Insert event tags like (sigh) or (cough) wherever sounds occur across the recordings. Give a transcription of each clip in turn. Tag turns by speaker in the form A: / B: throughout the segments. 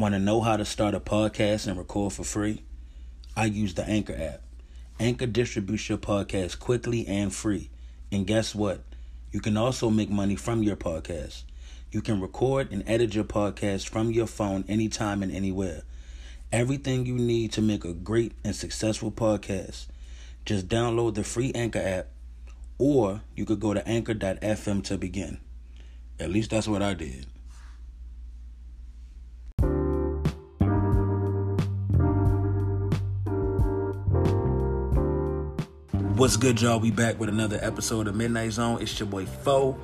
A: Want to know how to start a podcast and record for free? I use the Anchor app. Anchor distributes your podcast quickly and free. And guess what? You can also make money from your podcast. You can record and edit your podcast from your phone anytime and anywhere. Everything you need to make a great and successful podcast. Just download the free Anchor app, or you could go to anchor.fm to begin. At least that's what I did. What's good, y'all? We back with another episode of Midnight Zone. It's your boy Fo.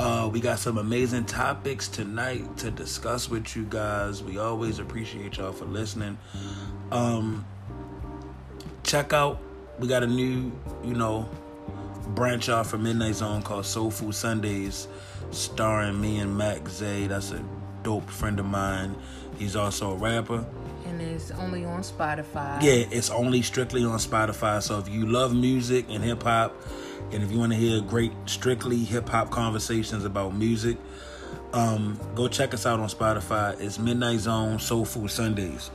A: Uh, we got some amazing topics tonight to discuss with you guys. We always appreciate y'all for listening. Um, check out, we got a new, you know, branch off from Midnight Zone called Soul Food Sundays, starring me and Mac Zay. That's a dope friend of mine. He's also a rapper.
B: And it's only on Spotify.
A: Yeah, it's only strictly on Spotify. So if you love music and hip hop, and if you want to hear great, strictly hip hop conversations about music, um, go check us out on Spotify. It's Midnight Zone Soul Food Sundays.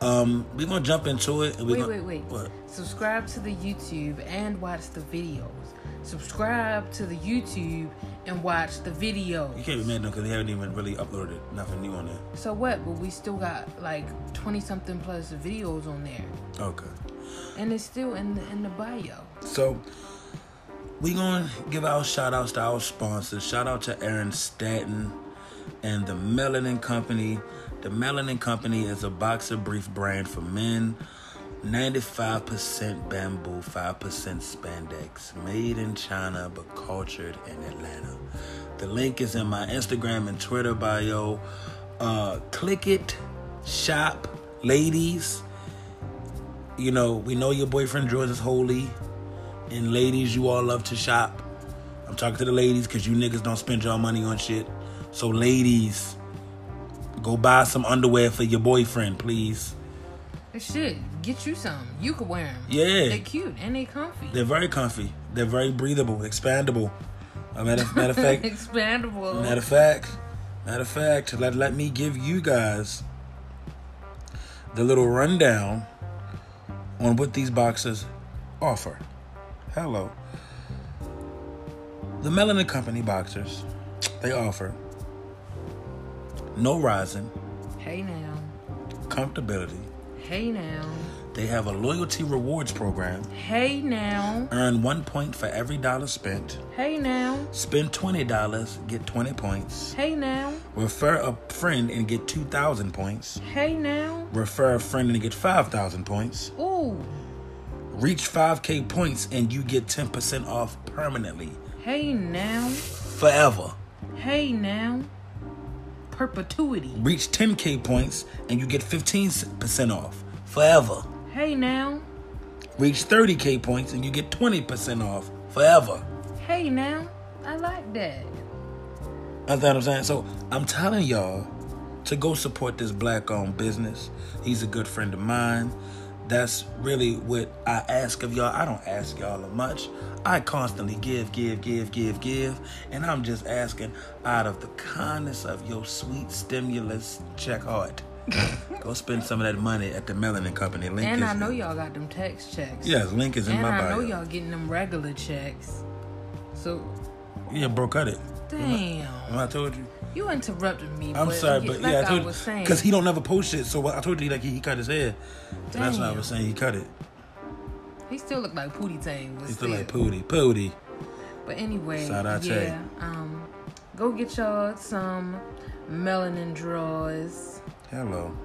A: Um, we're gonna jump into it.
B: Wait,
A: gonna,
B: wait, wait.
A: What?
B: Subscribe to the YouTube and watch the videos. Subscribe to the YouTube and watch the video.
A: You can't be mad though because they haven't even really uploaded nothing new on there.
B: So what? But we still got like twenty something plus videos on there,
A: Okay.
B: and it's still in the in the bio.
A: So we gonna give our shout outs to our sponsors. Shout out to Aaron Stanton and the Melanin Company. The Melanin Company is a boxer brief brand for men. 95% bamboo, 5% spandex. Made in China but cultured in Atlanta. The link is in my Instagram and Twitter bio. Uh, click it, shop, ladies. You know, we know your boyfriend George is holy. And ladies, you all love to shop. I'm talking to the ladies because you niggas don't spend your money on shit. So, ladies, go buy some underwear for your boyfriend, please.
B: Shit, get you some. You could wear them.
A: Yeah.
B: they're cute and they comfy.
A: They're very comfy. They're very breathable, expandable. A matter, matter of fact, (laughs)
B: Expandable.
A: matter of fact, matter of fact, let, let me give you guys the little rundown on what these boxes offer. Hello. The Melanin Company boxers, they offer no rising,
B: hey now.
A: comfortability.
B: Hey now.
A: They have a loyalty rewards program.
B: Hey now.
A: Earn one point for every dollar spent.
B: Hey now.
A: Spend twenty dollars, get twenty points.
B: Hey now.
A: Refer a friend and get two thousand points.
B: Hey now.
A: Refer a friend and get five thousand points.
B: Ooh.
A: Reach five K points and you get ten percent off permanently.
B: Hey now.
A: Forever.
B: Hey now. Perpetuity.
A: Reach ten K points and you get fifteen percent off. Forever.
B: Hey now.
A: Reach thirty K points and you get twenty percent off. Forever.
B: Hey now. I like that.
A: Understand what I'm saying? So I'm telling y'all to go support this black owned business. He's a good friend of mine. That's really what I ask of y'all. I don't ask y'all much. I constantly give, give, give, give, give. And I'm just asking out of the kindness of your sweet stimulus check heart. (laughs) go spend some of that money at the Melanin Company. Link
B: And I know y'all got them tax checks.
A: Yes, link is in
B: And
A: my
B: I
A: bio.
B: I know y'all getting them regular checks. So,
A: Yeah, bro, cut it.
B: damn.
A: Remember I told you.
B: You interrupted me.
A: I'm
B: but
A: sorry, but
B: like
A: yeah, I
B: I,
A: told
B: was
A: you
B: saying.
A: because he don't never post shit. So I told you like he, he cut his hair. So that's what I was saying he cut it.
B: He still look like Pootie Tang.
A: He still
B: still.
A: like Pootie. Pootie.
B: But anyway, yeah. Um, go get y'all some melanin drawers.
A: Hello.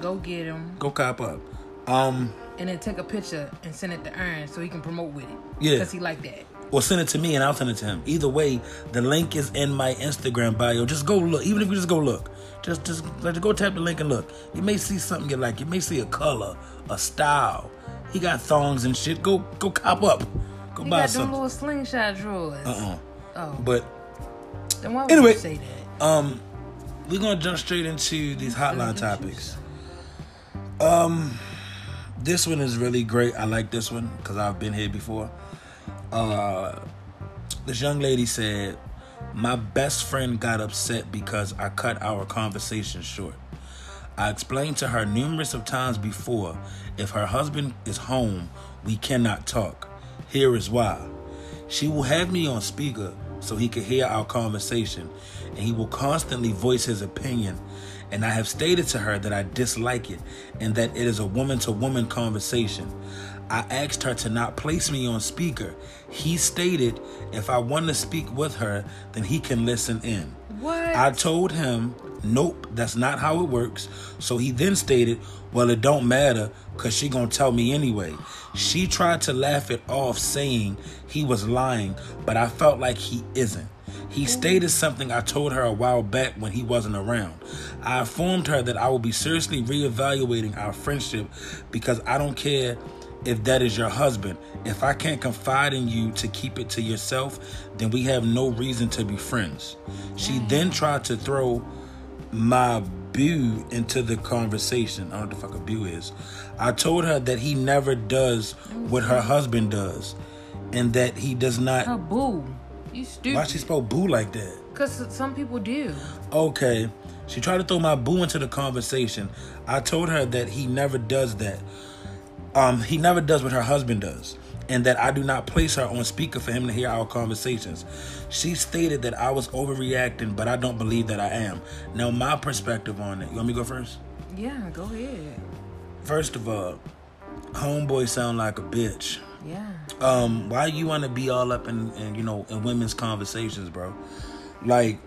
B: Go get them,
A: Go cop up. Um,
B: and then take a picture and send it to Ern so he can promote with it.
A: Yeah.
B: cause he like that.
A: Or send it to me and I'll send it to him. Either way, the link is in my Instagram bio. Just go look. Even if you just go look. Just just like go tap the link and look. You may see something you like. You may see a color, a style. He got thongs and shit. Go go cop up. Go
B: He
A: buy
B: got them
A: something.
B: little slingshot drawers.
A: Uh-uh.
B: Oh,
A: But
B: then why would
A: anyway,
B: you say that?
A: um, we're gonna jump straight into these hotline topics. Um, this one is really great. I like this one because I've been here before. Uh, this young lady said, "My best friend got upset because I cut our conversation short. I explained to her numerous of times before if her husband is home, we cannot talk. Here is why. She will have me on speaker so he can hear our conversation, and he will constantly voice his opinion. And I have stated to her that I dislike it and that it is a woman to woman conversation. I asked her to not place me on speaker. He stated if I want to speak with her, then he can listen in.
B: What?
A: I told him, nope, that's not how it works. So he then stated, well, it don't matter because she gonna tell me anyway. She tried to laugh it off saying he was lying, but I felt like he isn't. He oh. stated something I told her a while back when he wasn't around. I informed her that I will be seriously reevaluating our friendship because I don't care if that is your husband. If I can't confide in you to keep it to yourself, then we have no reason to be friends. She then tried to throw my boo into the conversation. I don't know what the fuck a boo is. I told her that he never does what her mm-hmm. husband does and that he does not.
B: Her boo. You stupid.
A: Why she spoke boo like that?
B: Because some people do.
A: Okay. She tried to throw my boo into the conversation. I told her that he never does that. Um, he never does what her husband does, and that I do not place her on speaker for him to hear our conversations. She stated that I was overreacting, but I don't believe that I am. Now, my perspective on it. You want me to go first?
B: Yeah, go ahead.
A: First of all, homeboy sound like a bitch.
B: Yeah.
A: Um, why you want to be all up in, in you know in women's conversations, bro? Like,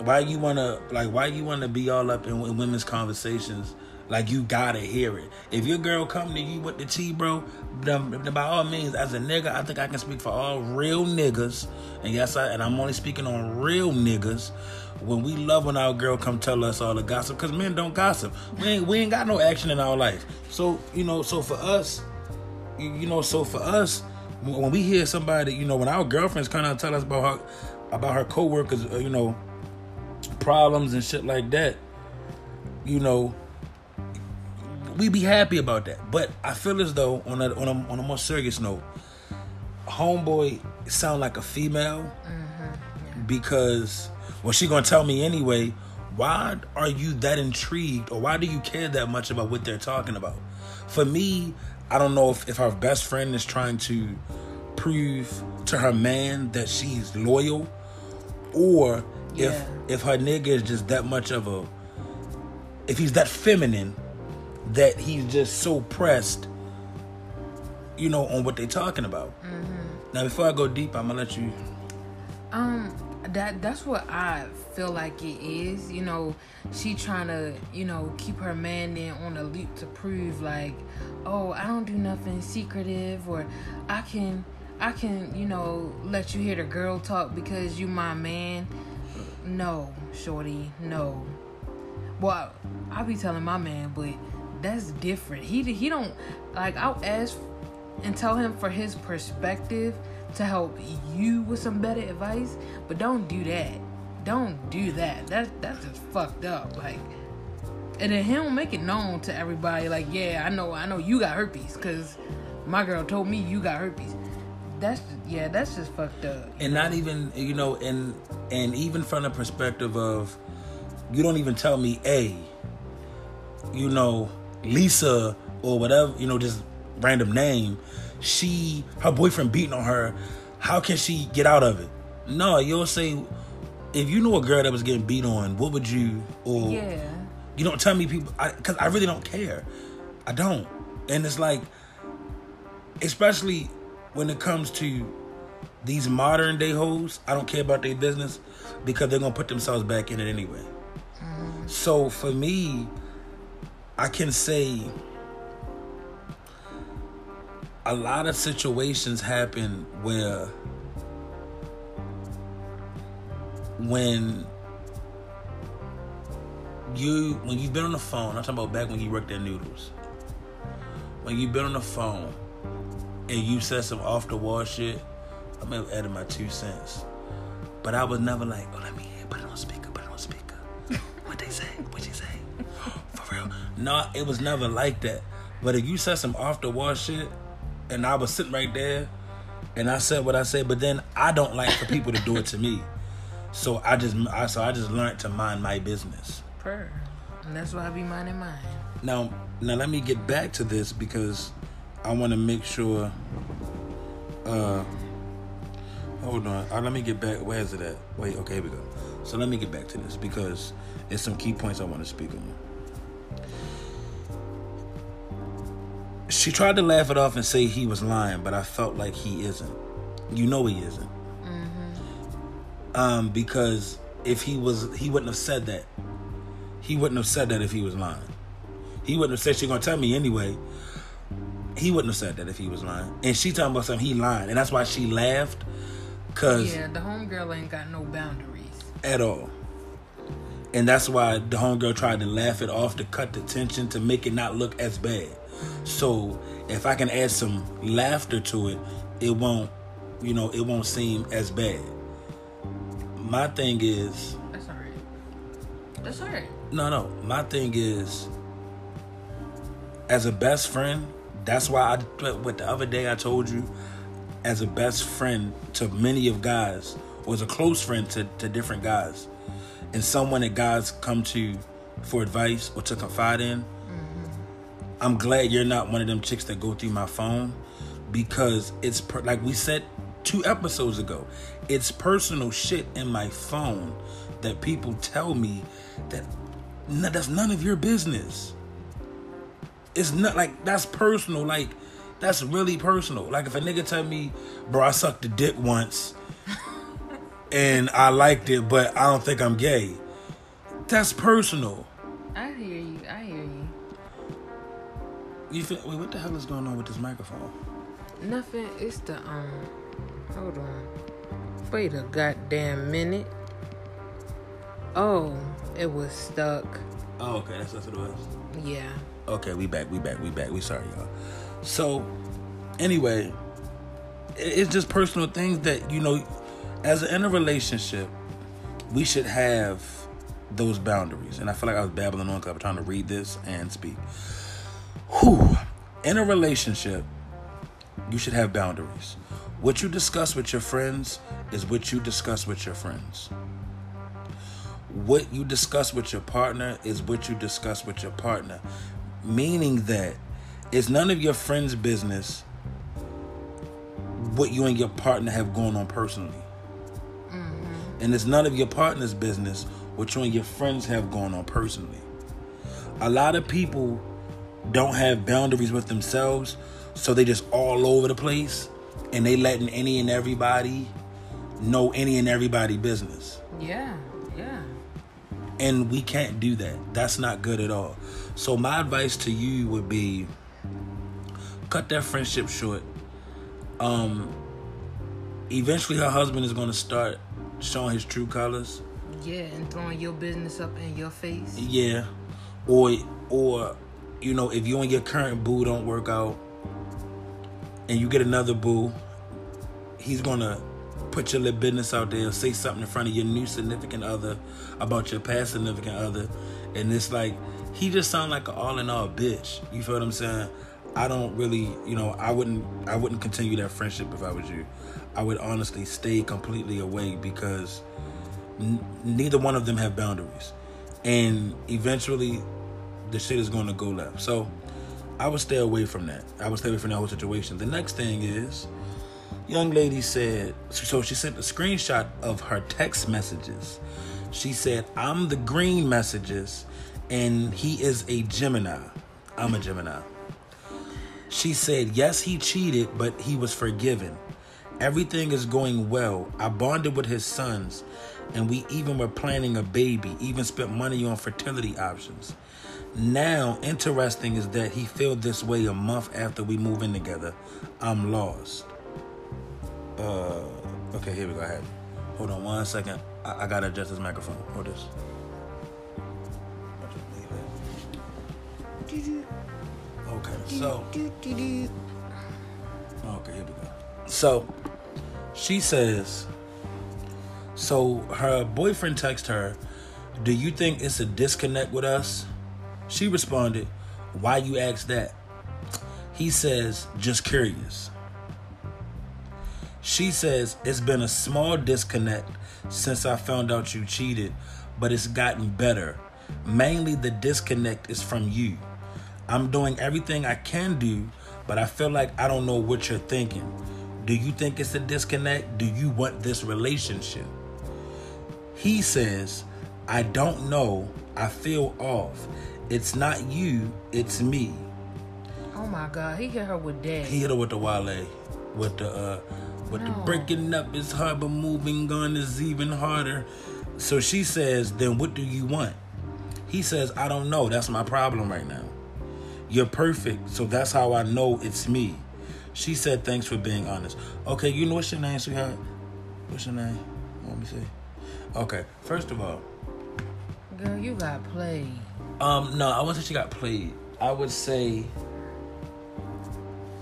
A: why you want to like why you want to be all up in, in women's conversations? Like you gotta hear it. If your girl come to you with the tea, bro, then, by all means, as a nigga, I think I can speak for all real niggas. And yes, I and I'm only speaking on real niggas. When we love when our girl come tell us all the gossip, cause men don't gossip. We ain't we ain't got no action in our life. So you know, so for us, you know, so for us, when we hear somebody, you know, when our girlfriends out and tell us about her, about her coworkers, uh, you know, problems and shit like that, you know, we be happy about that. But I feel as though on a on a, on a more serious note, homeboy sound like a female mm-hmm. because well, she gonna tell me anyway. Why are you that intrigued, or why do you care that much about what they're talking about? For me, I don't know if, if our best friend is trying to prove to her man that she's loyal, or if if her nigga is just that much of a if he's that feminine that he's just so pressed, you know, on what they're talking about. Now, before I go deep, I'm gonna let you.
B: Um, that that's what I feel like it is. You know, she trying to, you know, keep her man in on a loop to prove like, oh, I don't do nothing secretive, or I can, I can, you know, let you hear the girl talk because you my man. No, shorty, no. Well, I be telling my man, but that's different. He he don't like. I'll ask and tell him for his perspective to help you with some better advice, but don't do that. Don't do that. That that's just fucked up. Like, and then he don't make it known to everybody. Like, yeah, I know, I know you got herpes because my girl told me you got herpes. That's yeah, that's just fucked up.
A: and not even you know and and even from the perspective of you don't even tell me a you know lisa or whatever you know just random name she her boyfriend beating on her how can she get out of it no you'll say if you know a girl that was getting beat on what would you or
B: Yeah.
A: you don't tell me people because I, really don't care. I don't, and it's like, especially when it comes to these modern day hoes, I don't care about their business because they're gonna put themselves back in it anyway. Mm. So for me, I can say a lot of situations happen where when you when you've been on the phone, I'm talking about back when you worked at Noodles. When you've been on the phone and you said some off the wall shit, I may have added my two cents. But I was never like, oh let me hear, put it on speaker, put it on speaker. (laughs) what they say? What you. No, it was never like that. But if you said some off the wall shit and I was sitting right there and I said what I said, but then I don't like for people to do it to me. So I just I so I just learned to mind my business.
B: Per. And that's why I be minding mine.
A: Now, now let me get back to this because I want to make sure. Uh, hold on. Uh, let me get back. Where is it at? Wait. Okay, here we go. So let me get back to this because it's some key points I want to speak on. She tried to laugh it off and say he was lying, but I felt like he isn't. You know he isn't. Mm-hmm. Um, because if he was, he wouldn't have said that. He wouldn't have said that if he was lying. He wouldn't have said she's gonna tell me anyway. He wouldn't have said that if he was lying. And she talking about something he lying, and that's why she laughed. Cause
B: yeah, the homegirl ain't got no boundaries
A: at all. And that's why the homegirl tried to laugh it off to cut the tension to make it not look as bad. So if I can add some laughter to it, it won't, you know, it won't seem as bad. My thing is.
B: That's alright. That's alright.
A: No, no. My thing is, as a best friend, that's why I. What the other day I told you, as a best friend to many of guys, was a close friend to, to different guys, and someone that guys come to for advice or to confide in I'm glad you're not one of them chicks that go through my phone because it's per- like we said two episodes ago. It's personal shit in my phone that people tell me that no, that's none of your business. It's not like that's personal. Like that's really personal. Like if a nigga tell me, bro, I sucked a dick once (laughs) and I liked it, but I don't think I'm gay. That's personal. I hear you. I hear you feel? Wait, what the hell is going on with this microphone?
B: Nothing. It's the um. Hold on. Wait a goddamn minute. Oh, it was stuck.
A: Oh, okay. That's what it was.
B: Yeah.
A: Okay, we back. We back. We back. We sorry, y'all. So, anyway, it's just personal things that you know. As in a relationship, we should have those boundaries. And I feel like I was babbling on because I'm trying to read this and speak. Whew. In a relationship, you should have boundaries. What you discuss with your friends is what you discuss with your friends. What you discuss with your partner is what you discuss with your partner. Meaning that it's none of your friends' business what you and your partner have going on personally. Mm-hmm. And it's none of your partner's business what you and your friends have going on personally. A lot of people don't have boundaries with themselves, so they just all over the place and they letting any and everybody know any and everybody business.
B: Yeah, yeah.
A: And we can't do that. That's not good at all. So my advice to you would be cut that friendship short. Um eventually her husband is going to start showing his true colors.
B: Yeah, and throwing your business up in your face.
A: Yeah. Or or you know, if you and your current boo don't work out and you get another boo, he's gonna put your little business out there, say something in front of your new significant other about your past significant other, and it's like he just sound like an all in all bitch. You feel what I'm saying? I don't really, you know, I wouldn't, I wouldn't continue that friendship if I was you. I would honestly stay completely away because n- neither one of them have boundaries, and eventually the shit is going to go left. So I would stay away from that. I would stay away from that whole situation. The next thing is, young lady said, so she sent a screenshot of her text messages. She said, I'm the green messages, and he is a Gemini. I'm a Gemini. She said, Yes, he cheated, but he was forgiven. Everything is going well. I bonded with his sons, and we even were planning a baby, even spent money on fertility options. Now, interesting is that he felt this way a month after we move in together. I'm lost. Uh, okay, here we go. Ahead. Hold on one second. I, I gotta adjust this microphone. Hold this. Okay, so. Okay, here we go. So, she says. So her boyfriend texts her, "Do you think it's a disconnect with us?" She responded, Why you ask that? He says, Just curious. She says, It's been a small disconnect since I found out you cheated, but it's gotten better. Mainly the disconnect is from you. I'm doing everything I can do, but I feel like I don't know what you're thinking. Do you think it's a disconnect? Do you want this relationship? He says, I don't know. I feel off. It's not you, it's me.
B: Oh my god, he hit her with that.
A: He hit her with the Wale. With the uh with the breaking up is hard, but moving on is even harder. So she says, then what do you want? He says, I don't know. That's my problem right now. You're perfect, so that's how I know it's me. She said, thanks for being honest. Okay, you know what's your name, sweetheart? What's your name? Let me see. Okay, first of all,
B: Girl, you got played.
A: Um, no, I wouldn't say she got played. I would say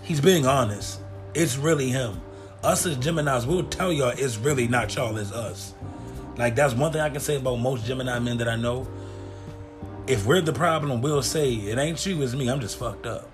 A: he's being honest. It's really him. Us as Geminis, we'll tell y'all it's really not y'all, it's us. Like that's one thing I can say about most Gemini men that I know. If we're the problem, we'll say it ain't you, it's me. I'm just fucked up,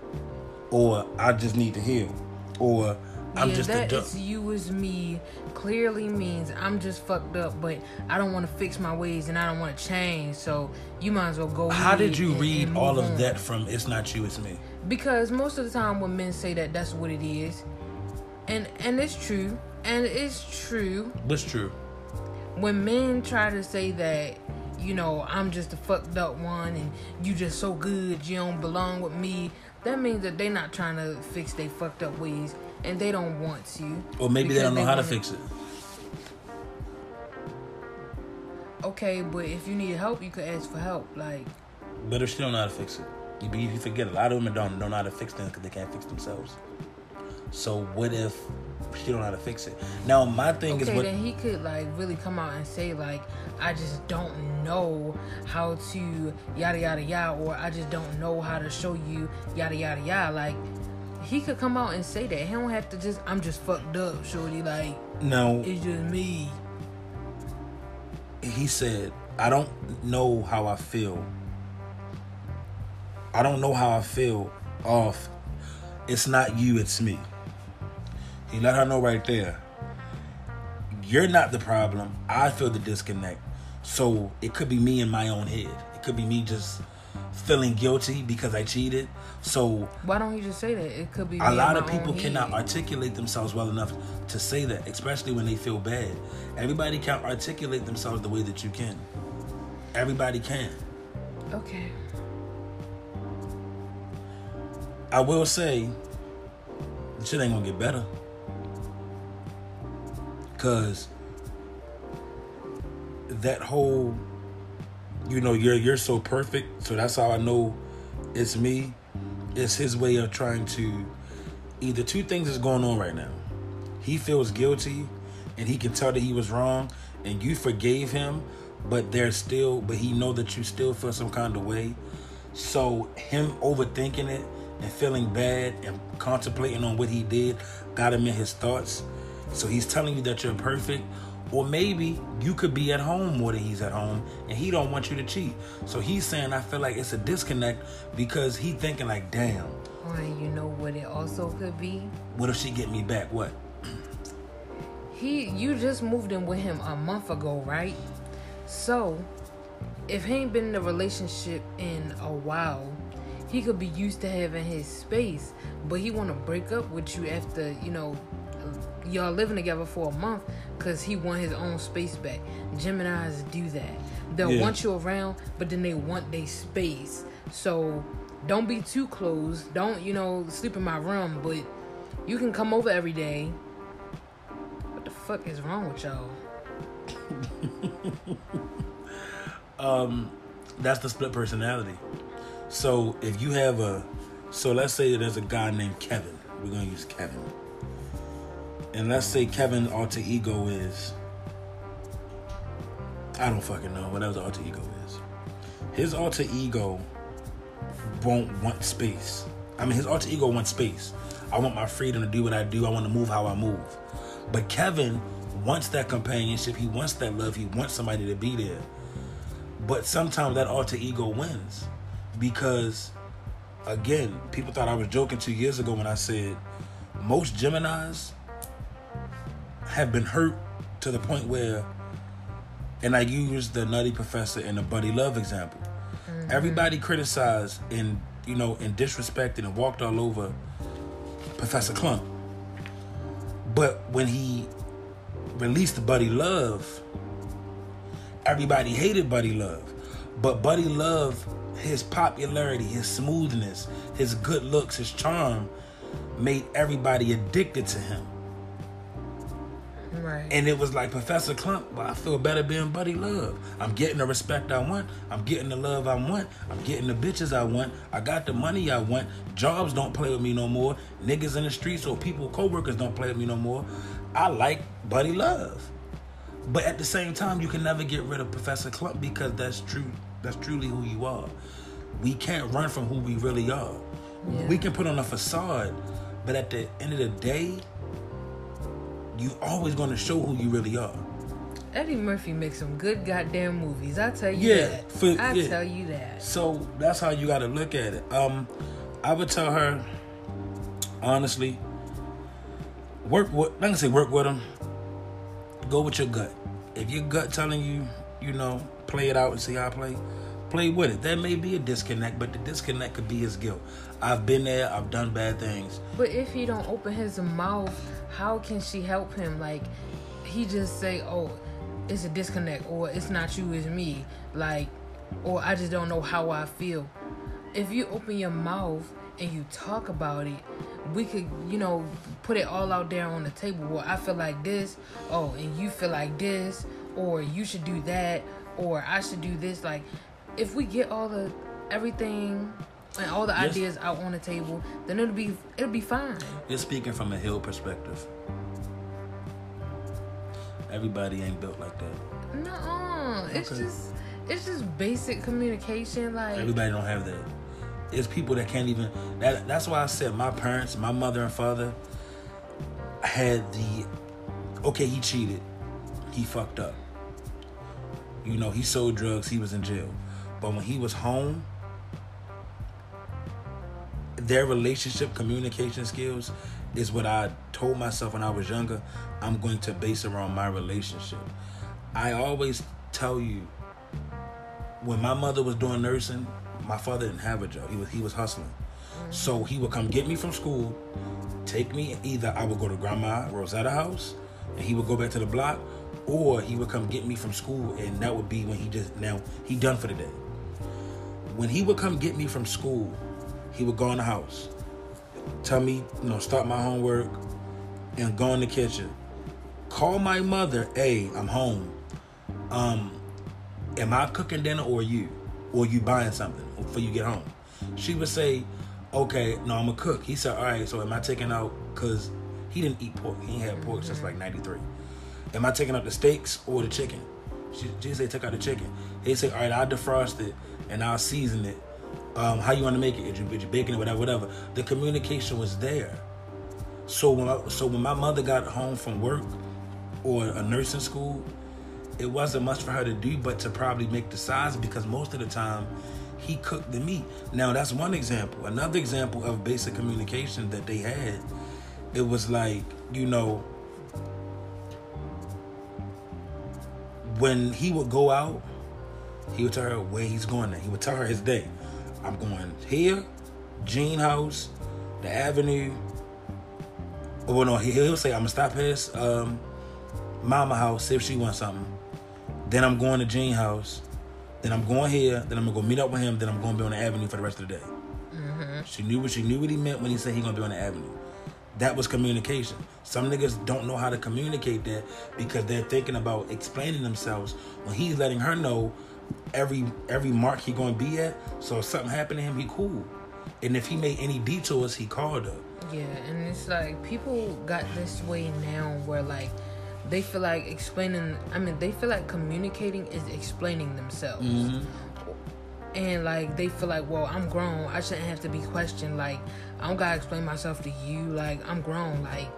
A: or I just need to heal, or I'm
B: yeah,
A: just a
B: that it's you is me clearly means I'm just fucked up, but I don't want to fix my ways and I don't want to change. So you might as well go.
A: How did you
B: and-
A: read
B: and
A: all of
B: on.
A: that from "It's not you, it's me"?
B: Because most of the time when men say that, that's what it is, and and it's true, and it's true.
A: What's true?
B: when men try to say that you know i'm just a fucked up one and you just so good you don't belong with me that means that they're not trying to fix their fucked up ways and they don't want to
A: Or maybe they don't know how to fix it.
B: okay but if you need help you could ask for help like
A: But if she don't know how to fix it, you, you forget a lot of women don't don't know how to fix things because they can't fix themselves. So what if she don't know how to fix it? Now my thing is
B: okay
A: what
B: then he could like really come out and say like i just don't know how to yada yada yada or i just don't know how to show you yada yada yada like he could come out and say that he don't have to just i'm just fucked up shorty like
A: no,
B: It's just me.
A: he said, I don't know how I feel. I don't know how I feel off. It's not you, it's me. He let her know right there. You're not the problem. I feel the disconnect. So it could be me in my own head. It could be me just feeling guilty because I cheated. So
B: Why don't you just say that? It could be.
A: a lot of people cannot
B: head.
A: articulate themselves well enough to say that, especially when they feel bad. Everybody can't articulate themselves the way that you can. Everybody can.
B: Okay.
A: I will say, shit ain't gonna get better. Cause that whole, you know, you're you're so perfect, so that's how I know it's me. It's his way of trying to either two things is going on right now. He feels guilty and he can tell that he was wrong and you forgave him, but there's still but he know that you still feel some kind of way. So him overthinking it and feeling bad and contemplating on what he did got him in his thoughts. So he's telling you that you're perfect. Or maybe you could be at home more than he's at home and he don't want you to cheat. So he's saying I feel like it's a disconnect because he thinking like, damn,
B: Or you know what it also could be?
A: what if she get me back? What?
B: He, you just moved in with him a month ago, right? So, if he ain't been in a relationship in a while, he could be used to having his space, but he want to break up with you after you know y'all living together for a month because he want his own space back. Gemini's do that. They'll
A: Yeah.
B: want you around, but then they want their space. So don't be too close. Don't you know sleep in my room, but you can come over every day. What the fuck is wrong with y'all? (laughs)
A: Um, that's the split personality. So if you have a, so let's say there's a guy named Kevin. We're gonna use Kevin. And let's say Kevin's alter ego is, I don't fucking know whatever the alter ego is. His alter ego won't want space. I mean, his alter ego wants space. I want my freedom to do what I do. I want to move how I move. But Kevin wants that companionship. He wants that love. He wants somebody to be there. But sometimes that alter ego wins because, again, people thought I was joking two years ago when I said most Geminis have been hurt to the point where, and I use the Nutty Professor and the Buddy Love example. Mm-hmm. Everybody criticized and you know and disrespected and walked all over Professor Klump. But when he released Buddy Love, everybody hated Buddy Love. But Buddy Love, his popularity, his smoothness, his good looks, his charm made everybody addicted to him.
B: Right.
A: And it was like Professor Klump, well, I feel better being Buddy Love. I'm getting the respect I want. I'm getting the love I want. I'm getting the bitches I want. I got the money I want. Jobs don't play with me no more. Niggas in the streets or people, co-workers don't play with me no more. I like Buddy Love. But at the same time, you can never get rid of Professor Klump because that's true. That's truly who you are. We can't run from who we really are.
B: Yeah.
A: We can put on a facade, but at the end of the day, you always going to show who you really are.
B: Eddie Murphy makes some good goddamn movies. I tell you
A: Yeah,
B: that.
A: for-
B: I
A: yeah.
B: tell you that.
A: So that's how you got to look at it. Um, I would tell her, honestly, work with. Not gonna say work with them. Go with your gut. If your gut telling you, you know, play it out and see how I play. Play with it. There may be a disconnect, but the disconnect could be his guilt. I've been there. I've done bad things.
B: But if he don't open his mouth, how can she help him? Like he just say, "Oh, it's a disconnect," or "It's not you, it's me." Like, or I just don't know how I feel. If you open your mouth and you talk about it, we could, you know, put it all out there on the table. Well, I feel like this, oh, and you feel like this, or you should do that, or I should do this. Like, if we get all the everything and all the
A: Yes.
B: ideas out on the table, then it'll be it'll be fine.
A: You're speaking from a hill perspective. Everybody ain't built like that.
B: No, it's just it's just basic communication. Like
A: Everybody don't have that. It's people that can't even. That that's why I said my parents, my mother and father, had the. Okay, he cheated. He fucked up. You know, he sold drugs. He was in jail. But when he was home, their relationship communication skills is what I told myself when I was younger. I'm going to base around my relationship. I always tell you when my mother was doing nursing, my father didn't have a job. He was he was hustling. So he would come get me from school, take me either I would go to grandma Rosetta house and he would go back to the block, or he would come get me from school and that would be when he just now he done for the day. When he would come get me from school, he would go in the house, tell me, you know, start my homework, and go in the kitchen. Call my mother, hey, I'm home. Um, am I cooking dinner or you? Or you buying something before you get home? She would say, okay, no, I'm gonna cook. He said, all right, so am I taking out, cause he didn't eat pork. He had pork since like 93. Am I taking out the steaks or the chicken? She, she said, take out the chicken. He said, all right, I'll defrost it and I'll season it. Um, how you want to make it? You, is you baking it, whatever, whatever. The communication was there. So when I, so when my mother got home from work or a nursing school, it wasn't much for her to do but to probably make the sides because most of the time he cooked the meat. Now that's one example. Another example of basic communication that they had, it was like, you know, when he would go out, he would tell her where he's going at. He would tell her his day. I'm going here, Jean House, the Avenue. Oh well, no, he- he'll say I'm gonna stop at his um, mama house, see if she wants something. Then I'm going to Jean House. Then I'm going here. Then I'm gonna go meet up with him. Then I'm gonna be on the avenue for the rest of the day. She knew what she knew what he meant when he said he gonna be on the avenue. That was communication. Some niggas don't know how to communicate that because they're thinking about explaining themselves when he's letting her know every every mark he gonna be at. So if something happened to him, he cool. And if he made any detours, he called her.
B: Yeah, and it's like people got this way now where like they feel like explaining. I mean, they feel like communicating is explaining themselves, mm-hmm. and like they feel like, well, I'm grown. I shouldn't have to be questioned. Like I don't gotta explain myself to you. Like I'm grown. Like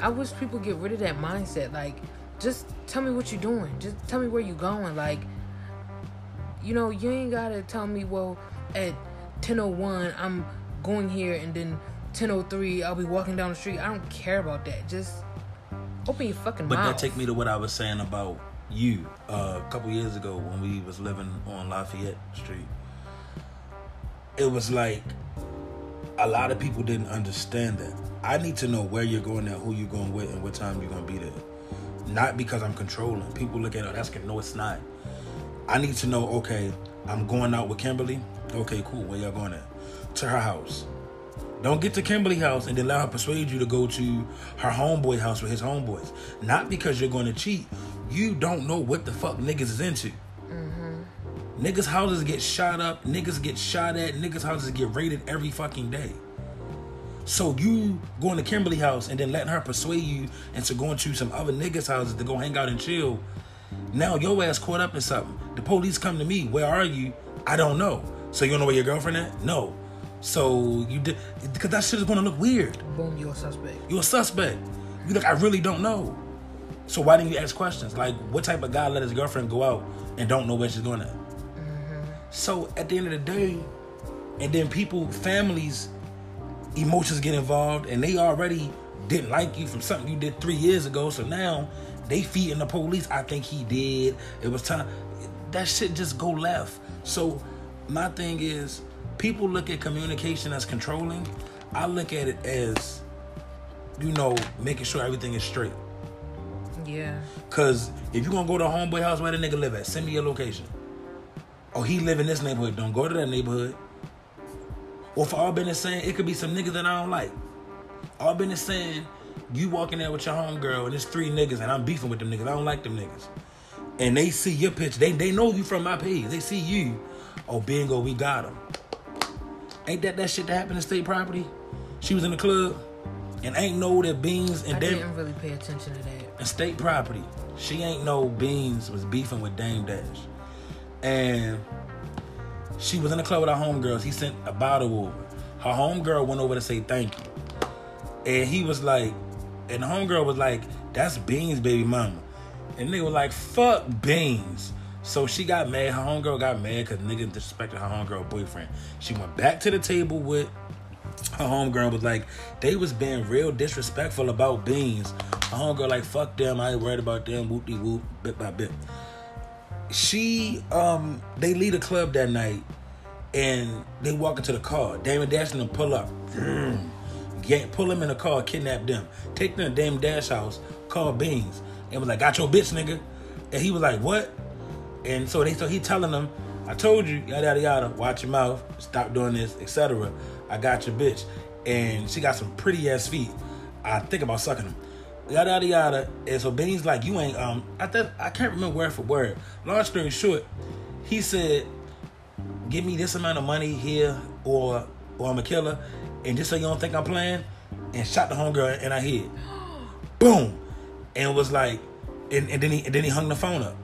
B: I wish people get rid of that mindset. Like just tell me what you're doing. Just tell me where you're going. Like you know, you ain't gotta tell me, well, at 10:01 I'm going here, and then 10:03 I'll be walking down the street. I don't care about that. Just open your fucking
A: But
B: mouth.
A: that take me to what I was saying about you uh, a couple years ago when we was living on Lafayette Street. It was like a lot of people didn't understand that. I need to know where you're going at, who you're going with, and what time you're gonna be there. Not because I'm controlling. People look at it, that's no, it's not. I need to know. Okay, I'm going out with Kimberly. Okay, cool. Where y'all going at? To her house. Don't get to Kimberly house and then let her persuade you to go to her homeboy house with his homeboys. Not because you're going to cheat. You don't know what the fuck niggas is into. Mm-hmm. Niggas' houses get shot up. Niggas get shot at. Niggas' houses get raided every fucking day. So you going to Kimberly house and then letting her persuade you into going to some other niggas' houses to go hang out and chill. Now your ass caught up in something. The police come to me. Where are you? I don't know. So you don't know where your girlfriend at? No. So you did because that shit is gonna look weird.
B: Boom, you're a suspect.
A: You're a suspect. You like I really don't know. So why didn't you ask questions? Like what type of guy let his girlfriend go out and don't know where she's going at? Mm-hmm. So at the end of the day, and then people, families, emotions get involved, and they already didn't like you from something you did three years ago. So now they feeding the police. I think he did. It was time. That shit just go left. So my thing is people look at communication as controlling. I look at it as, you know, making sure everything is straight.
B: Yeah.
A: Cause if you gonna go to a homeboy house where the nigga live at, send me your location. Oh, he live in this neighborhood. Don't go to that neighborhood. Or for all business saying, it could be some niggas that I don't like. All business saying, you walking there with your homegirl and there's three niggas and I'm beefing with them niggas. I don't like them niggas. And they see your picture. They they know you from my page. They see you. Oh, bingo, we got him. Ain't that that shit that happened in state property? She was in the club and ain't know that Beans and
B: I
A: Dame
B: didn't really pay attention to that.
A: in state property. She ain't know Beans was beefing with Dame Dash. And she was in the club with her homegirls. He sent a bottle over. Her homegirl went over to say thank you. And he was like, and the homegirl was like, that's Beans' baby mama. And they were like, fuck Beans. So she got mad. Her homegirl got mad because nigga disrespected her homegirl boyfriend. She went back to the table with her homegirl was like, they was being real disrespectful about beans. Her homegirl like, fuck them, I ain't worried about them, whoop de whoop, bit by bit. She um they leave the club that night and they walk into the car. Damon Dash and them pull up. Get, pull them in the car, kidnap them. Take them to Damon Dash house, call Beans. And was like, got your bitch, nigga. And he was like, what? And so they so he telling them, I told you, yada yada yada, watch your mouth, stop doing this, etc. I got your bitch. And she got some pretty ass feet. I think about sucking them. Yada yada yada. And so Benny's like, you ain't um I th- I can't remember word for word. Long story short, he said, Give me this amount of money here or or I'm a killer. And just so you don't think I'm playing, and shot the homegirl in her head. (gasps) Boom. And was like, and, and then he and then he hung the phone up.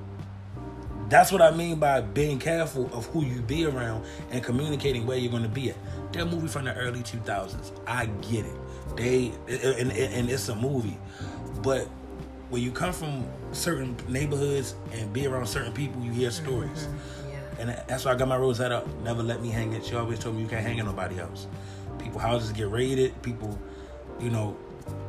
A: That's what I mean by being careful of who you be around and communicating where you're going to be at. That movie from the early 2000s. I get it. They and, and, and it's a movie, but when you come from certain neighborhoods and be around certain people, you hear stories.
B: Yeah.
A: And that's why I got my rules set up. Never let me hang it. She always told me you can't hang at nobody else. People houses get raided. People, you know,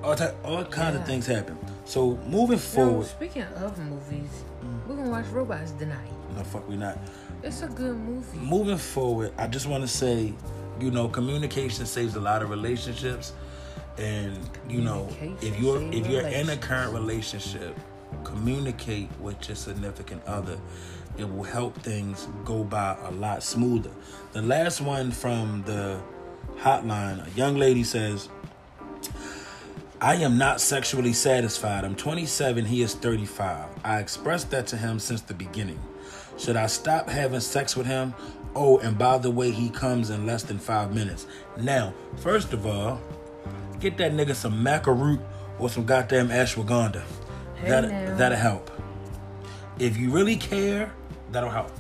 A: all type, all kinds of things happen. So moving
B: Yo,
A: forward,
B: speaking of movies,
A: Mm.
B: we're gonna watch Robots tonight.
A: no fuck we not.
B: It's a good movie.
A: moving forward, I just want to say, you know, communication saves a lot of relationships, and you know, if you're if you're in a current relationship, communicate with your significant other. It will help things go by a lot smoother. The last one from the hotline, a young lady says. I am not sexually satisfied. I'm 27, he is 35. I expressed that to him since the beginning. Should I stop having sex with him? Oh, and by the way, he comes in less than five minutes. Now, first of all, get that nigga some maca root or some goddamn ashwagandha.
B: Hey
A: that,
B: now.
A: that'll help. If you really care, that'll help.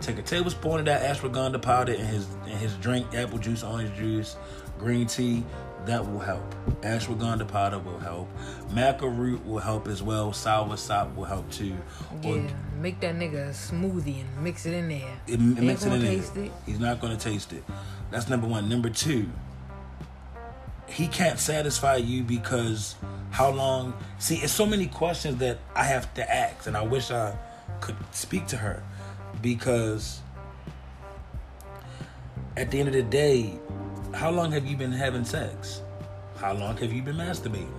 A: Take a tablespoon of that ashwagandha powder in his in his drink, apple juice, orange juice, green tea. That will help. Ashwagandha powder will help. Maca root will help as well. Sour sop will help too. Or
B: Yeah, make that nigga a smoothie and mix it in there.
A: it,
B: Ain't
A: mix it
B: gonna
A: in there.
B: it.
A: He's not to taste it. That's number one. Number two, he can't satisfy you because How long? See, it's so many questions that I have to ask, and I wish I could speak to her because at the end of the day, how long have you been having sex? How long have you been masturbating?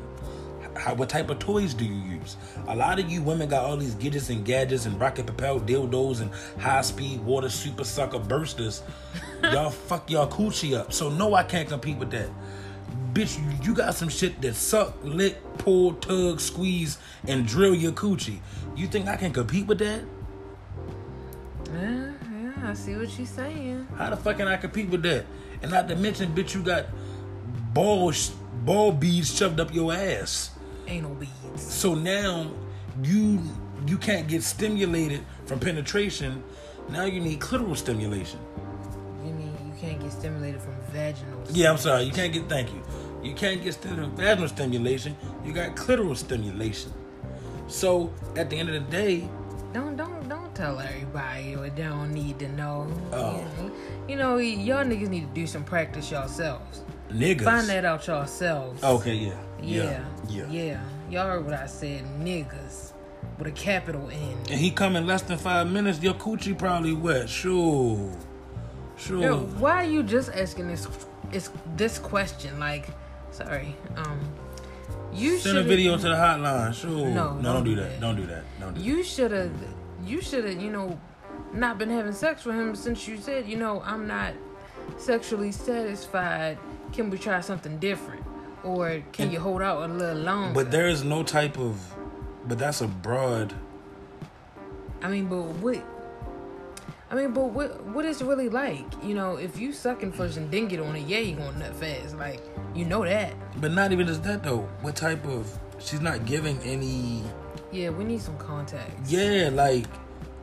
A: How, what type of toys do you use? A lot of you women got all these gadgets and gadgets and rocket propelled dildos and high speed water super sucker bursters. (laughs) y'all fuck y'all coochie up. So no, I can't compete with that. Bitch, you got some shit that suck, lick, pull, tug, squeeze, and drill your coochie. You think I can compete with that?
B: Yeah, yeah, I see what you're saying.
A: How the fuck can I compete with that? And not to mention, bitch, you got ball ball beads shoved up your ass.
B: Anal beads.
A: So now you you can't get stimulated from penetration. Now you need clitoral stimulation.
B: You mean you can't get stimulated from vaginal?
A: Yeah, I'm sorry. You can't get thank you. You can't get vaginal stimulation. You got clitoral stimulation. So at the end of the day,
B: Don't don't don't tell everybody what they don't need to know.
A: Oh.
B: You know, y'all niggas need to do some practice yourselves.
A: niggas.
B: Find that out yourselves.
A: Okay, yeah.
B: Yeah.
A: Yeah.
B: Yeah. Y'all heard what I said, niggas. With a capital N.
A: And he come in less than five minutes, your coochie probably wet. Sure. Sure.
B: Yo, why are you just asking this is this question? Like, sorry. Um you
A: Send a video to the hotline. Sure.
B: No,
A: don't,
B: don't
A: do
B: do
A: that.
B: that.
A: Don't do that. Don't do
B: you should have you should have, you know, not been having sex with him since you said, you know, I'm not sexually satisfied. Can we try something different? Or can
A: And-
B: you hold out a little longer?
A: But there is no type of. But that's a broad.
B: I mean, but what? I mean, but what? What is it really like? You know, if you sucking first and then get on it, yeah, you gonna nut fast. Like, you know that.
A: But not even just that though. What type of? She's not giving any.
B: Yeah, we need some context.
A: Yeah, like,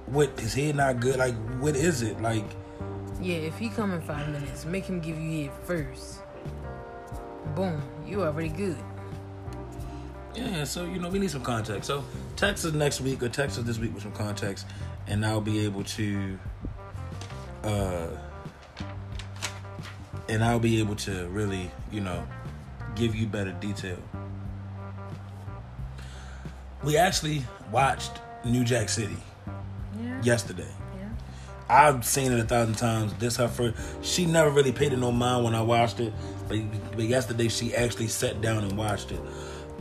A: what is head not good? Like, what is it? Like,
B: Yeah, if he come in five minutes, make him give you head first. Boom, you already good.
A: yeah. So you know, we need some context. So text us next week or text us this week with some context, and I'll be able to. uh And I'll be able to really, you know, give you better detail. We actually watched New Jack City
B: Yeah.
A: yesterday.
B: Yeah.
A: I've seen it a thousand times. This her first. She never really paid it no mind when I watched it, but, but yesterday she actually sat down and watched it.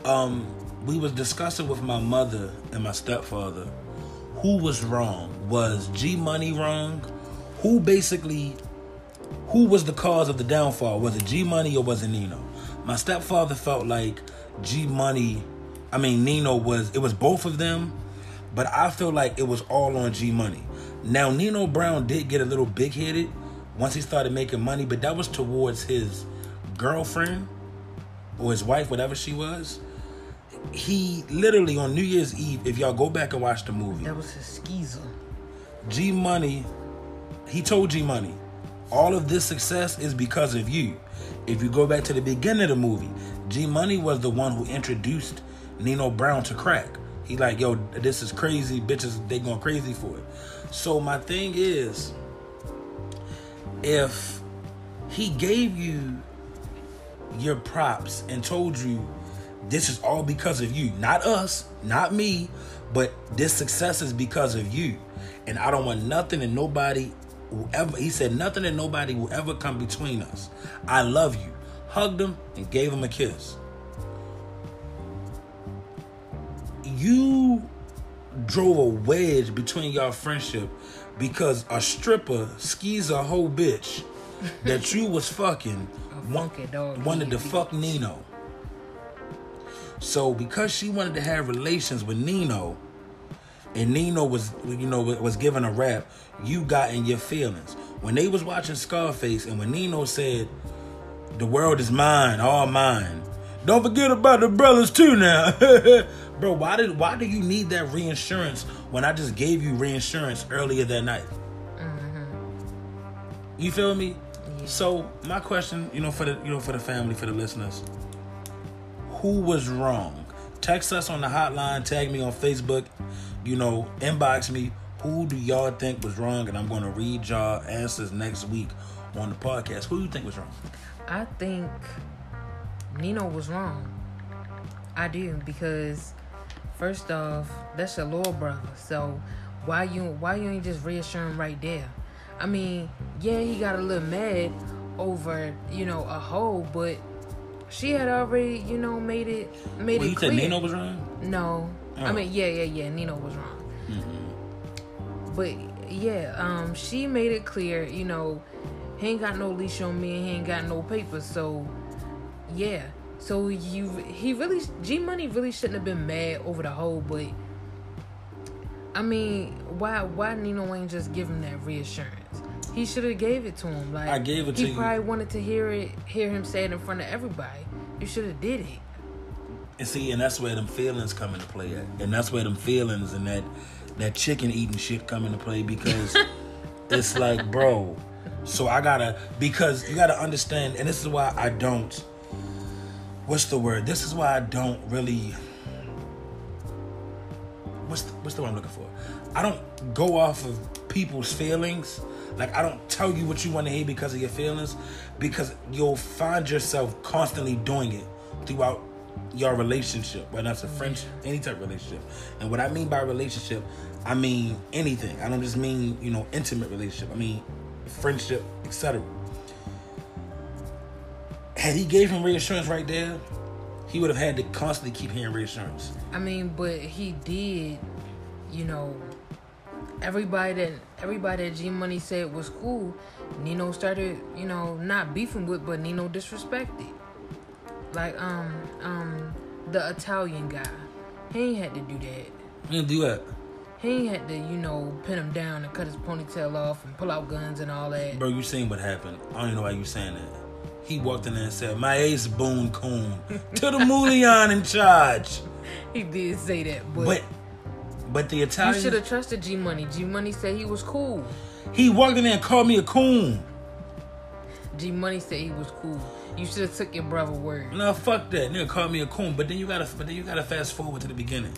A: Um, we was discussing with my mother and my stepfather who was wrong. Was G Money wrong? Who basically who was the cause of the downfall? Was it G Money or was it Nino? My stepfather felt like G Money, I mean Nino was it was both of them, but I feel like it was all on G Money. Now Nino Brown did get a little big headed once he started making money, but that was towards his girlfriend or his wife, whatever she was. He literally on New Year's Eve, if y'all go back and watch the movie,
B: That was his skeezer.
A: G Money, he told G Money, all of this success is because of you. If you go back to the beginning of the movie, G Money was the one who introduced Nino Brown to crack. He like, yo, this is crazy, bitches, they going crazy for it. So my thing is, if he gave you your props and told you this is all because of you, not us, not me, but this success is because of you. And I don't want nothing and nobody will ever, he said, nothing and nobody will ever come between us. I love you. Hugged him and gave him a kiss. You drove a wedge between y'all friendship because a stripper skis a whole bitch that you was fucking (laughs) want,
B: funky dog
A: wanted to fuck Nino. So because she wanted to have relations with Nino, and Nino was you know was given a rap, you got in your feelings. When they was watching Scarface and when Nino said, "The world is mine, all mine," don't forget about the brothers too now, (laughs) bro. Why did why do you need that reinsurance when I just gave you reinsurance earlier that night? Mm-hmm. You feel me? So my question, you know, for the you know for the family, for the listeners, who was wrong? Text us on the hotline, tag me on Facebook, you know, inbox me. Who do y'all think was wrong? And I'm going to read y'all answers next week on the podcast. Who do you think was wrong?
B: I think Nino was wrong. I do because first off, that's your little brother. So why you why you ain't just reassure him right there? I mean, yeah, he got a little mad over you know a hoe, but she had already you know made it made
A: Well,
B: it
A: you
B: clear.
A: said Nino was wrong.
B: No, I
A: Oh.
B: mean yeah yeah yeah Nino was wrong,
A: Mm-hmm.
B: but yeah, um, she made it clear you know he ain't got no leash on me and he ain't got no papers, so yeah. So you he really G Money really shouldn't have been mad over the whole, but I mean why why Nino ain't just give him that reassurance? He should have gave it to him. Like
A: I gave it to you.
B: He probably wanted to hear it, hear him say it in front of everybody. You should have did it.
A: And see, and that's where them feelings come into play at. And that's where them feelings and that that chicken eating shit come into play because (laughs) it's like, bro, so I gotta because you gotta understand, and this is why I don't what's the word? This is why I don't really what's the, what's the word I'm looking for? I don't go off of people's feelings. Like I don't tell you what you want to hear because of your feelings, because you'll find yourself constantly doing it throughout your relationship, whether that's a friendship, any type of relationship. And what I mean by relationship, I mean anything. I don't just mean you know intimate relationship. I mean friendship, etc. Had he gave him reassurance right there, he would have had to constantly keep hearing reassurance.
B: I mean, but he did, you know, everybody that everybody that G Money said was cool, Nino started, you know, not beefing with, but Nino disrespected. Like um um the Italian guy, he ain't had to do that.
A: He didn't do that.
B: He ain't had to, you know, pin him down and cut his ponytail off and pull out guns and all that.
A: Bro, you seen what happened. I don't even know why you saying that. He walked in there and said, My ace boon coon. to the (laughs) Mulian in charge.
B: He did say that, but,
A: But but the Italian.
B: you should have trusted G Money. G Money said he was cool.
A: he walked in there and called me a coon.
B: G Money said he was cool. You should have took your brother word.
A: No, fuck that. Nigga called me a coon. But then you gotta but then you gotta fast forward to the beginning.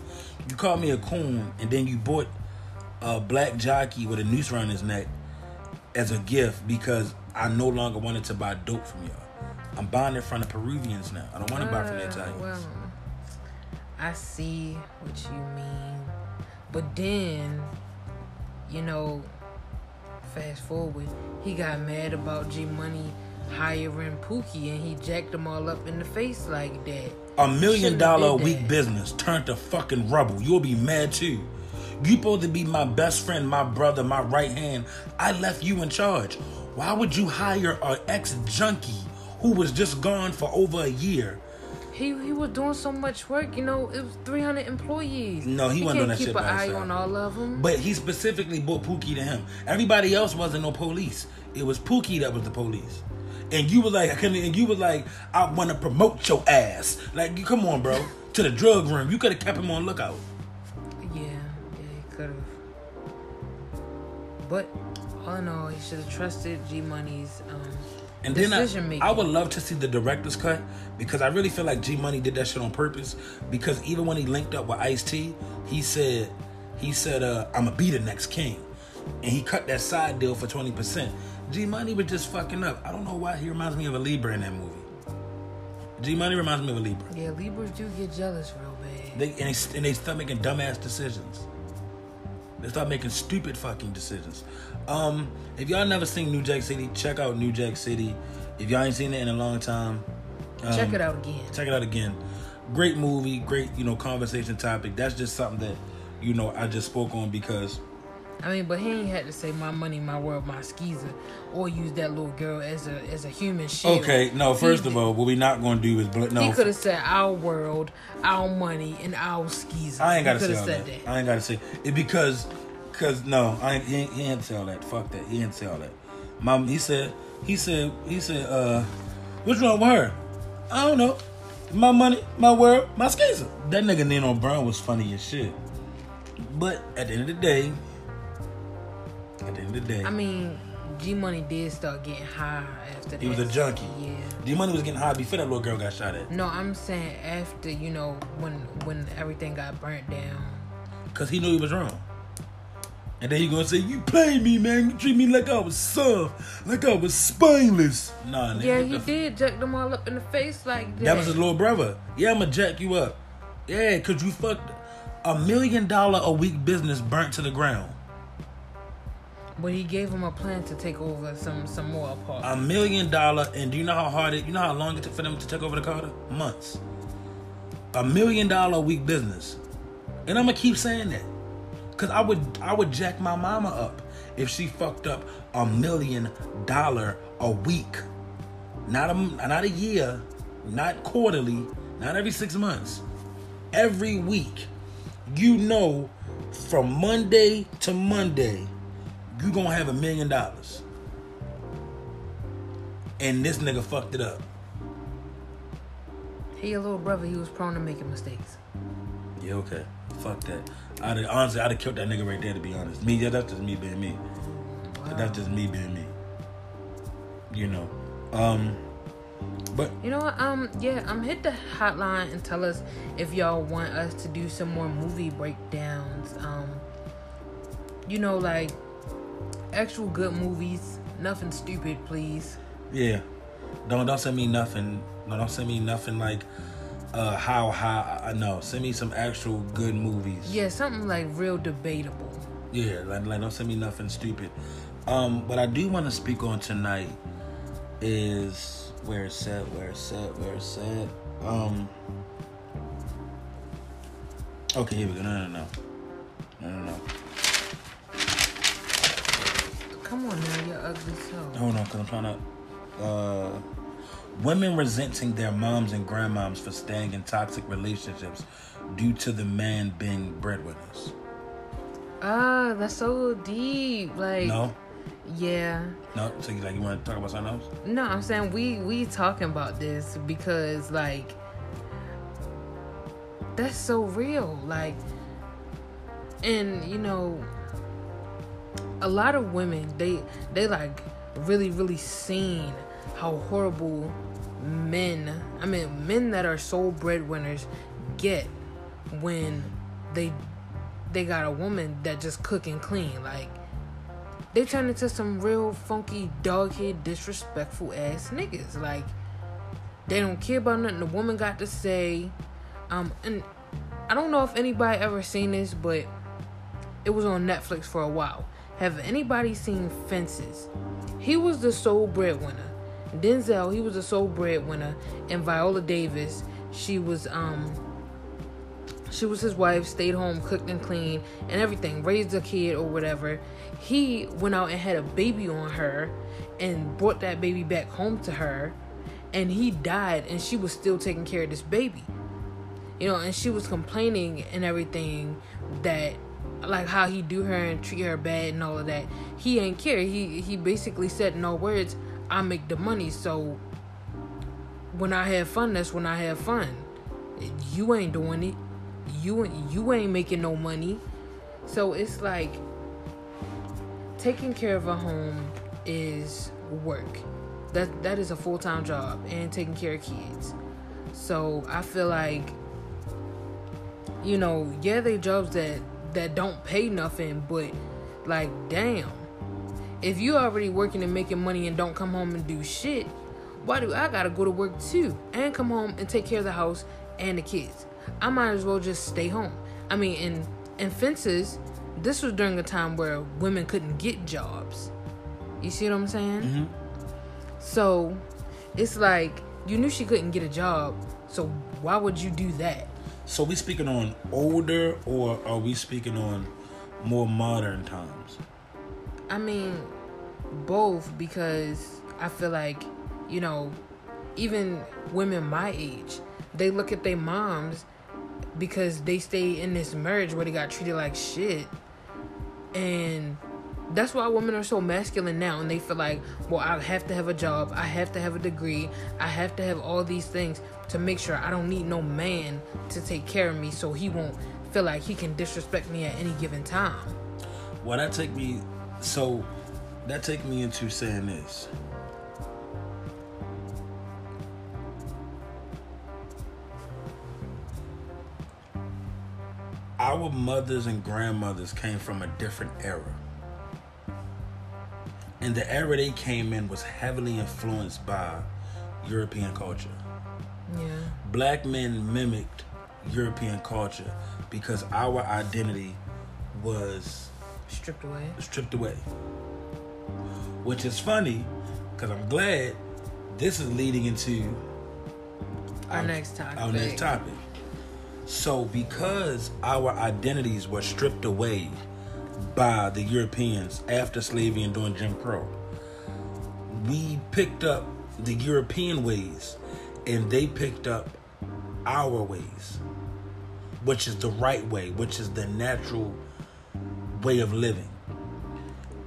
A: You called me a coon and then you bought a black jockey with a noose around his neck as a gift because I no longer wanted to buy dope from y'all. I'm buying it from the Peruvians now. I don't want to buy from the
B: Uh,
A: Italians.
B: Well, I see what you mean, but then, you know, fast forward, he got mad about G Money hiring Pookie, and he jacked them all up in the face like that.
A: A million dollar a week
B: that.
A: business turned to fucking rubble. You'll be mad too. You supposed to be my best friend, my brother, my right hand. I left you in charge. Why would you hire an ex junkie who was just gone for over a year?
B: He he was doing so much work, you know. It was three hundred employees.
A: No, he wasn't doing that
B: keep
A: shit
B: an
A: by
B: eye
A: himself.
B: on all of them.
A: But he specifically bought Pookie to him. Everybody else wasn't no police. It was Pookie that was the police. And you were like, I couldn't, and you was like, I want to promote your ass. Like, you come on, bro, (laughs) to the drug room. You could have kept him on lookout.
B: Yeah, yeah, he could have. But all in all, he should have trusted G Money's um,
A: And then I. I would love to see the director's cut because I really feel like G Money did that shit on purpose. Because even when he linked up with Ice T, he said, he said, uh, "I'ma be the next king," and he cut that side deal for twenty percent. G Money was just fucking up. I don't know why he reminds me of a Libra in that movie. G Money reminds me of a Libra.
B: yeah, Libras do get jealous real bad.
A: They and they, and they start making dumbass decisions. They start making stupid fucking decisions. Um, if y'all never seen New Jack City, check out New Jack City. If y'all ain't seen it in a long time, um,
B: Check it out again.
A: Check it out again. Great movie, great you know conversation topic. That's just something that you know I just spoke on because
B: I mean, but he ain't had to say my money, my world, my skeezer, or use that little girl as a as a human shield.
A: okay, no. First
B: He-
A: of all, what we not gonna do is bl- no.
B: He could have said our world, our money, and our skeezer.
A: I ain't gotta say
B: said
A: that. I ain't gotta say it because, cause no, I ain't, he, ain't, he ain't say all that. Fuck that. He ain't say all that. Mom, he said, he said, he said, uh, what's wrong with her? I don't know. My money, my world, my skeezer. That nigga Nino Brown was funny as shit. But at the end of the day, at the end of the day,
B: I mean, G Money did start getting high after that.
A: he was a junkie.
B: Yeah.
A: G Money was getting high before that little girl got shot at.
B: No, I'm saying after you know when when everything got burnt down.
A: Cause he knew he was wrong. And then he gonna say, You played me, man. You treat me like I was soft, like I was spineless. Nah, nigga.
B: Yeah, he did jack them all up in the face like that.
A: That was his little brother. Yeah, I'ma jack you up. Yeah, cause you fucked a million dollar a week business burnt to the ground.
B: But he gave him a plan to take over some some more apartments.
A: A million dollar, and do you know how hard it? You know how long it took for them to take over the Carter? Months. A million dollar a week business, and I'm gonna keep saying that, cause I would I would jack my mama up if she fucked up a million dollar a week, not a not a year, not quarterly, not every six months, every week. You know, from Monday to Monday, you gonna have a million dollars. And this nigga fucked it up.
B: Hey, a little brother. He was prone to making mistakes.
A: Yeah, okay. Fuck that. I'd have, honestly, I'd have killed that nigga right there. To be honest, me. Yeah, that's just me being me.
B: Wow.
A: That's just me being me. You know. Um. But
B: You know what? Um, yeah, um, hit the hotline and tell us if y'all want us to do some more movie breakdowns. Um, you know, like actual good movies, nothing stupid, please.
A: yeah, don't don't send me nothing. No, don't send me nothing like uh how high. I know. Send me some actual good movies.
B: Yeah, something like real debatable.
A: Yeah, like, like don't send me nothing stupid. Um, what I do want to speak on tonight is where it's at, where it's at, where it's at. Um. Okay, here we go. No, no, no, no, no, no.
B: Come on now, you're ugly so.
A: Hold on, cause I'm trying to. Uh, women resenting their moms and grandmoms for staying in toxic relationships due to the man being breadwinners.
B: Ah, that's so deep. Like,
A: No,
B: yeah.
A: no. So you like you want to talk about something else?
B: No, I'm saying we we talking about this because like that's so real. Like, and you know, a lot of women they they like really really seen how horrible men. I mean, men that are sole breadwinners get when they they got a woman that just cook and clean. Like they turn into some real funky doghead disrespectful ass niggas. Like they don't care about nothing. The woman got to say um and i don't know if anybody ever seen this but it was on netflix for a while. Have anybody seen fences? He was the sole breadwinner denzel he was a sole breadwinner and viola davis she was um she was his wife, stayed home, cooked and cleaned, and everything, raised a kid or whatever. He went out and had a baby on her and brought that baby back home to her, and he died, and she was still taking care of this baby. You know, and she was complaining and everything that like how he do her and treat her bad and all of that. He ain't care. He he basically said no words, I make the money, so when I have fun, that's when I have fun. You ain't doing it. You you ain't making no money. So it's like taking care of a home is work. That that is a full-time job and taking care of kids. So i feel like you know yeah they jobs that that don't pay nothing but like damn if you already working and making money and don't come home and do shit why do i gotta go to work too and come home and take care of the house and the kids I might as well just stay home. I mean, in in fences, this was during a time where women couldn't get jobs. You see what I'm saying?
A: Mm-hmm.
B: So it's like you knew she couldn't get a job, so why would you do that?
A: So we speaking on older, or are we speaking on more modern times?
B: I mean, both because I feel like, you know, even women my age, they look at their moms because they stay in this marriage where they got treated like shit. And that's why women are so masculine now and they feel like, well, I have to have a job, I have to have a degree, I have to have all these things to make sure I don't need no man to take care of me so he won't feel like he can disrespect me at any given time.
A: Well, that take me. So that take me into saying this. Our mothers and grandmothers came from a different era. And the era they came in was heavily influenced by European culture.
B: Yeah.
A: Black men mimicked European culture because our identity was
B: stripped away.
A: Stripped away. Which is funny because I'm glad this is leading into
B: our, our next topic.
A: Our next topic. So, because our identities were stripped away by the Europeans after slavery and during Jim Crow, we picked up the European ways and they picked up our ways, which is the right way, which is the natural way of living.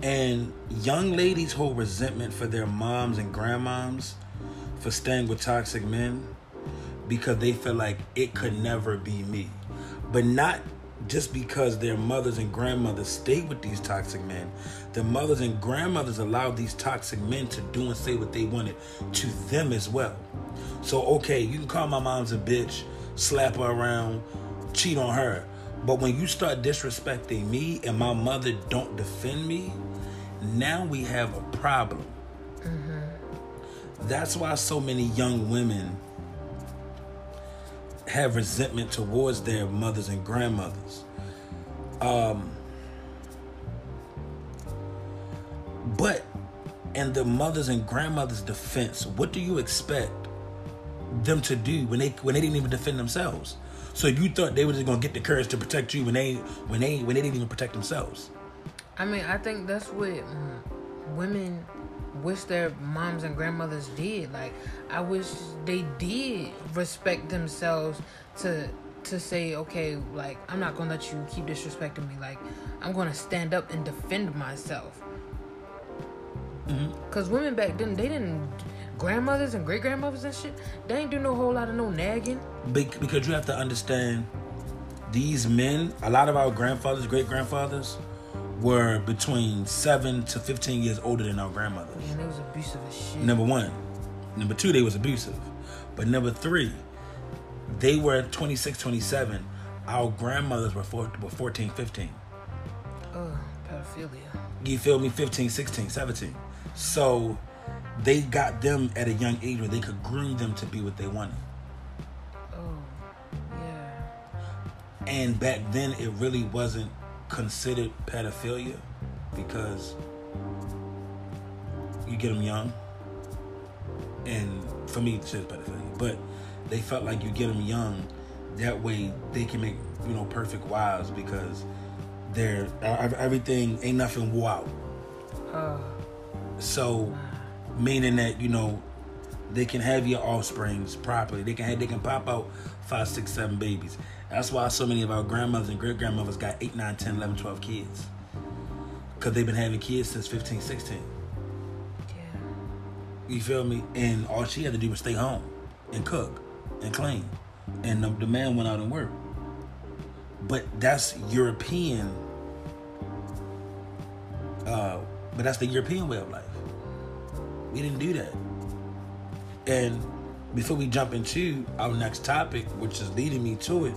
A: And young ladies hold resentment for their moms and grandmoms for staying with toxic men because they feel like it could never be me. But not just because their mothers and grandmothers stayed with these toxic men. Their mothers and grandmothers allowed these toxic men to do and say what they wanted to them as well. So, okay, you can call my mom's a bitch, slap her around, cheat on her. But when you start disrespecting me and my mother don't defend me, now we have a problem. Mm-hmm. That's why so many young women have resentment towards their mothers and grandmothers. Um, but in the mothers and grandmothers' defense, what do you expect them to do when they when they didn't even defend themselves? So you thought they were just gonna get the courage to protect you when they when they when they didn't even protect themselves?
B: I mean, I think that's what women wish their moms and grandmothers did. Like, I wish they did respect themselves to to say, okay, like I'm not gonna let you keep disrespecting me. Like, I'm gonna stand up and defend myself. Mm-hmm. Cause women back then they didn't grandmothers and great grandmothers and shit. They ain't do no whole lot of no nagging.
A: Because you have to understand, these men, a lot of our grandfathers, great grandfathers, were between seven to fifteen years older than our grandmothers.
B: Man, they was abusive as shit.
A: Number one. Number two, they was abusive. But number three, they were 26, 27. Our grandmothers were, four, were 14, 15.
B: Oh, pedophilia.
A: You feel me? 15, 16, 17. So they got them at a young age where they could groom them to be what they wanted.
B: Oh, yeah.
A: And back then, it really wasn't considered pedophilia because you get them young. And for me, it's just pedophilia. But they felt like you get them young. That way, they can make you know perfect wives because they're everything ain't nothing out. Uh, so, meaning that you know they can have your offsprings properly. They can have, they can pop out five, six, seven babies. That's why so many of our grandmothers and great grandmothers got 8, 9, 10, 11, 12 kids. Because they've been having kids since 15, 16. Yeah. You feel me? And all she had to do was stay home and cook and clean. And the, the man went out and worked. But that's European. Uh, but that's the European way of life. We didn't do that. And before we jump into our next topic, which is leading me to it,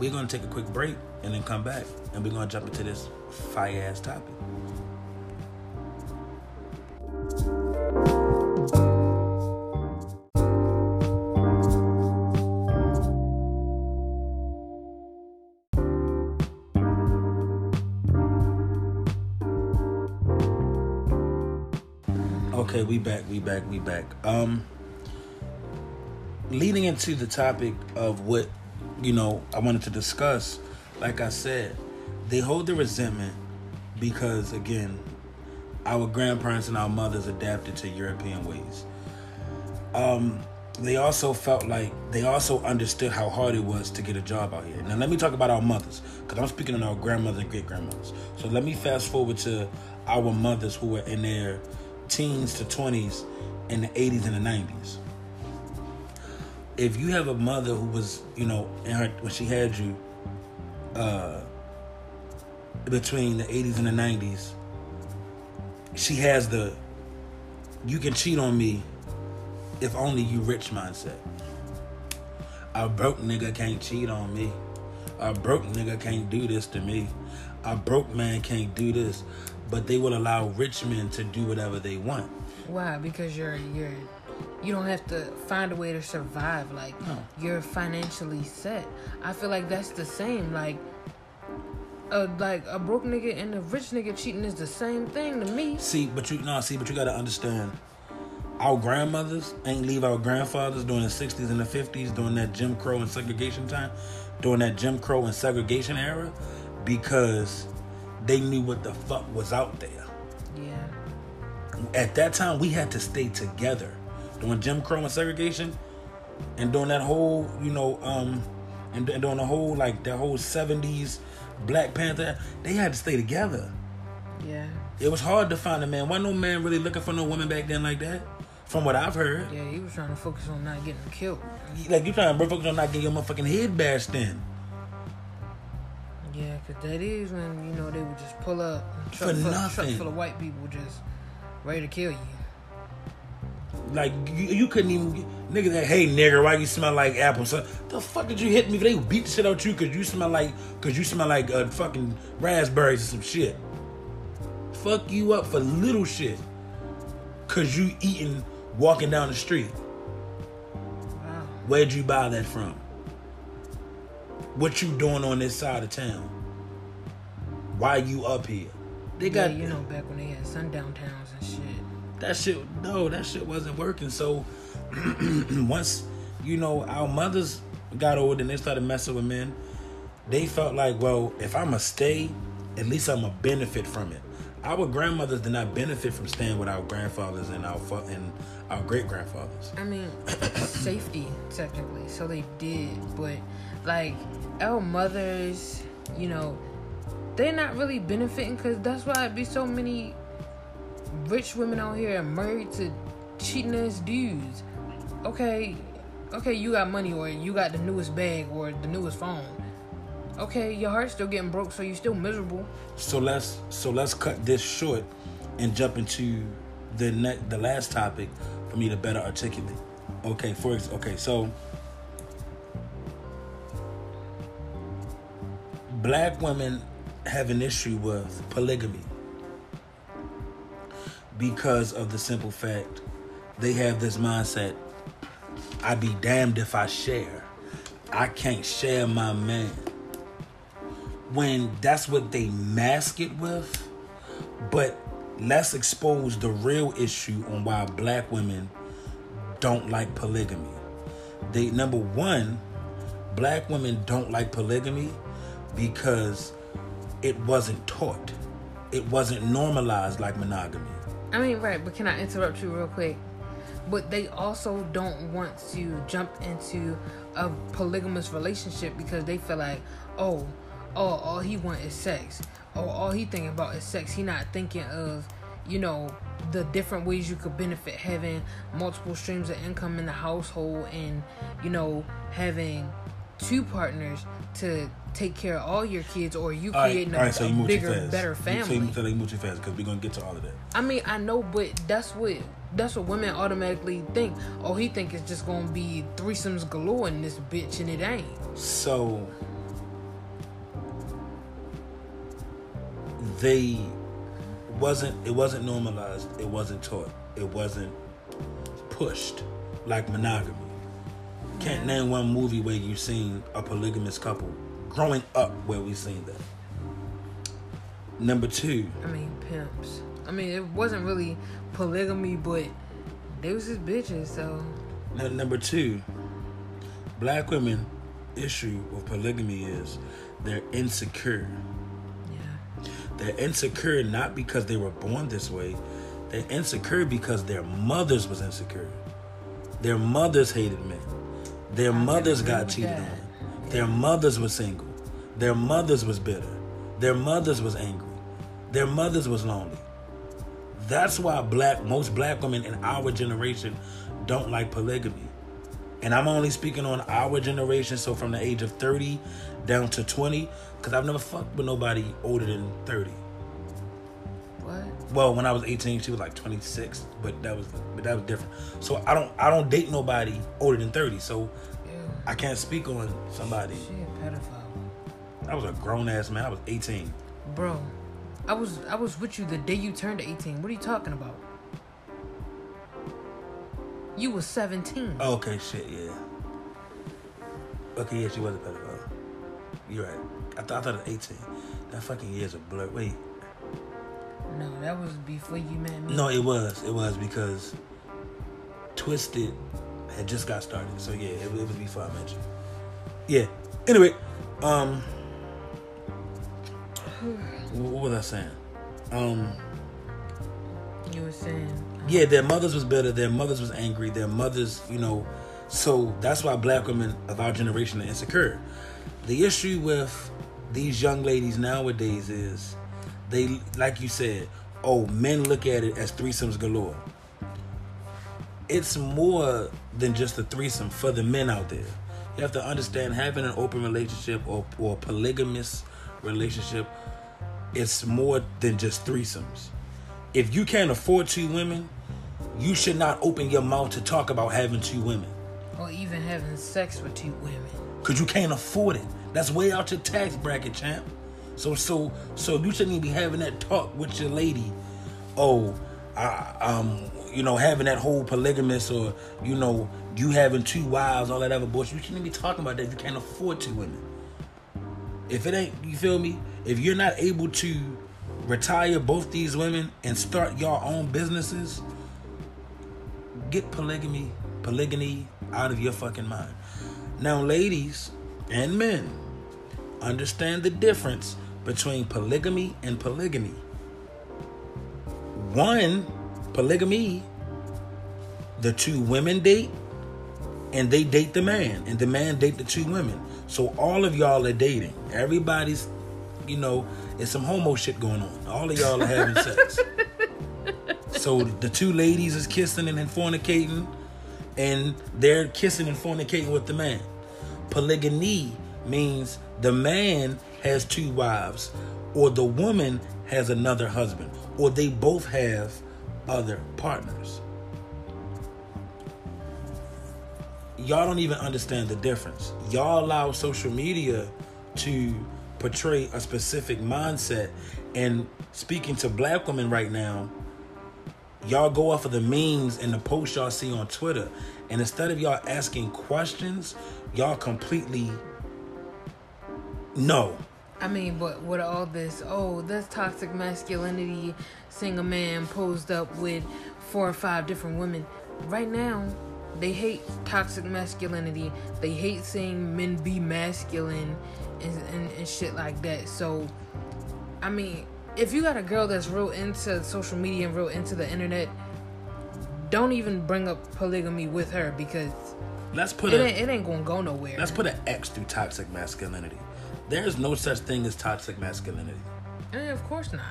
A: we're going to take a quick break and then come back. And we're going to jump into this fire ass topic. Okay, we back, we back, we back. Um leading into the topic of what you know I wanted to discuss, like I said, they hold the resentment because again, our grandparents and our mothers adapted to European ways. Um, they also felt like they also understood how hard it was to get a job out here. Now let me talk about our mothers, because I'm speaking on our grandmothers and great grandmothers. So let me fast forward to our mothers who were in their teens to 20s in the 80s and the 90s if you have a mother who was, you know, her when she had you, uh, between the 80s and the 90s, she has the you can cheat on me if only you rich mindset. A broke nigga can't cheat on me. A broke nigga can't do this to me. A broke man can't do this. But they will allow rich men to do whatever they want.
B: Why? Because you're you're you don't have to find a way to survive. Like
A: No.
B: you're financially set. I feel like that's the same. Like a like a broke nigga and a rich nigga cheating is the same thing to me.
A: See, but you no, see, but you gotta understand. Our grandmothers ain't leave our grandfathers during the '60s and the '50s, during that Jim Crow and segregation time, during that Jim Crow and segregation era, because they knew what the fuck was out there.
B: Yeah.
A: At that time, we had to stay together during Jim Crow and segregation, and during that whole, you know, um, and, and during the whole like that whole '70s Black Panther, they had to stay together.
B: Yeah.
A: It was hard to find a man. Wasn't no man really looking for no woman back then like that. From what I've heard.
B: Yeah, he was trying to focus on not getting killed.
A: Like you trying to focus on not getting your motherfucking head bashed in.
B: Yeah, 'cause that is when, you know, they would just pull up. a
A: For
B: Truck full,
A: nothing.
B: Truck full of white people just ready to kill you.
A: Like you, you couldn't even nigga that hey nigga why you smell like apple so the fuck did you hit me they would beat the shit out of you cause you smell like cause you smell like uh, fucking raspberries or some shit fuck you up for little shit cause you eating walking down the street
B: Wow.
A: where'd you buy that from what you doing on this side of town? Why you up here? They
B: Yeah,
A: got
B: you know, back when they had sundown towns and shit.
A: that shit no that shit wasn't working. So (clears throat) once you know our mothers got old and they started messing with men they felt like well if i'ma stay at least i'ma benefit from it. Our grandmothers did not benefit from staying with our grandfathers and our fa- and our great grandfathers
B: I mean, (coughs) safety technically, so they did, but like our mothers, you know, they're not really benefiting because that's why it be so many rich women out here married to cheating ass dudes. Okay, okay, you got money or you got the newest bag or the newest phone. Okay, your heart's still getting broke, so you're still miserable.
A: so let's so let's cut this short and jump into the ne- the last topic for me to better articulate okay for okay so black women have an issue with polygamy because of the simple fact they have this mindset I'd be damned if i share. I can't share my man. When that's what they mask it with but let's expose the real issue on why black women don't like polygamy. They number one black women don't like polygamy because it wasn't taught it wasn't normalized like monogamy
B: I mean, right, but can I interrupt you real quick? But they also don't want to jump into a polygamous relationship because they feel like, oh, oh, all he wants is sex. Oh, all he thinking about is sex. He not thinking of, you know, the different ways you could benefit having multiple streams of income in the household and, you know, having two partners to take care of all your kids or you
A: all right,
B: creating
A: all
B: a,
A: right so
B: a
A: you move
B: bigger, better family.
A: you, so you move too fast because we're gonna get to all of that
B: I mean, I know, but that's what that's what women automatically think. Oh, he think it's just gonna be threesomes galore in this bitch, and it ain't.
A: So they wasn't it wasn't normalized, it wasn't taught, it wasn't pushed like monogamy. Can't name one movie where you've seen a polygamous couple growing up where we've seen that. Number two,
B: I mean, pimps. I mean, it wasn't really polygamy, but they was just bitches. So
A: N- number two, black women issue with polygamy is they're insecure.
B: yeah,
A: They're insecure not because they were born this way. They're insecure because their mothers was insecure. Their mothers hated men. Their mothers got cheated on. Their mothers were single. Their mothers was bitter. Their mothers was angry. Their mothers was lonely. That's why black most black women in our generation don't like polygamy. And I'm only speaking on our generation, so from the age of 30 down to 20, because I've never fucked with nobody older than 30.
B: what?
A: Well, when I was 18, she was like 26, but that was but that was different. So I don't I don't date nobody older than 30. So
B: Ew,
A: I can't speak on somebody.
B: she a pedophile,
A: I was a grown ass man. I was 18.
B: bro. I was I was with you the day you turned eighteen. What are you talking about? You was 17.
A: Oh, okay, shit, yeah. Okay, yeah, she was a pedophile. You're right. I, th- I thought it was 18. That fucking year's a blur. Wait.
B: No, that was before you met me.
A: No, it was. It was because Twisted had just got started. So yeah, it, it was before I met you. Yeah. Anyway, um, what was I saying? Um,
B: You were saying.
A: yeah, their mothers was better. Their mothers was angry. Their mothers, you know, so that's why black women of our generation are insecure. The issue with these young ladies nowadays is they, like you said, oh, men look at it as threesomes galore. It's more than just a threesome for the men out there. You have to understand having an open relationship or, or polygamous relationship, it's more than just threesomes. If you can't afford two women, you should not open your mouth to talk about having two women.
B: Or even having sex with two women.
A: Cause you can't afford it. That's way out your tax bracket, champ. So so so you shouldn't even be having that talk with your lady. Oh, I, um, you know, having that whole polygamous or you know, you having two wives, all that other bullshit. You shouldn't be talking about that if you can't afford two women. If it ain't, you feel me? If you're not able to retire both these women and start your own businesses, get polygamy, polygamy out of your fucking mind. Now, ladies and men, understand the difference between polygamy and polyamory. One, polyamory, the two women date and they date the man, and the man date the two women. So all of y'all are dating. Everybody's, you know, it's some homo shit going on. All of y'all are having sex. (laughs) So the two ladies is kissing and fornicating, and they're kissing and fornicating with the man. Polygamy means the man has two wives, or the woman has another husband, or they both have other partners. Y'all don't even understand the difference. Y'all allow social media to portray a specific mindset. And speaking to black women right now, y'all go off of the memes and the posts y'all see on Twitter. And instead of y'all asking questions, y'all completely no.
B: I mean, but with all this, oh, that's toxic masculinity, seeing a man posed up with four or five different women. Right now, they hate toxic masculinity. They hate seeing men be masculine and, and, and shit like that. So, I mean, if you got a girl that's real into social media and real into the internet, don't even bring up polygamy with her because
A: Let's put
B: it
A: a
B: ain't, it ain't gonna go nowhere.
A: let's put an X through toxic masculinity. There's no such thing as toxic masculinity.
B: Eh, of course not.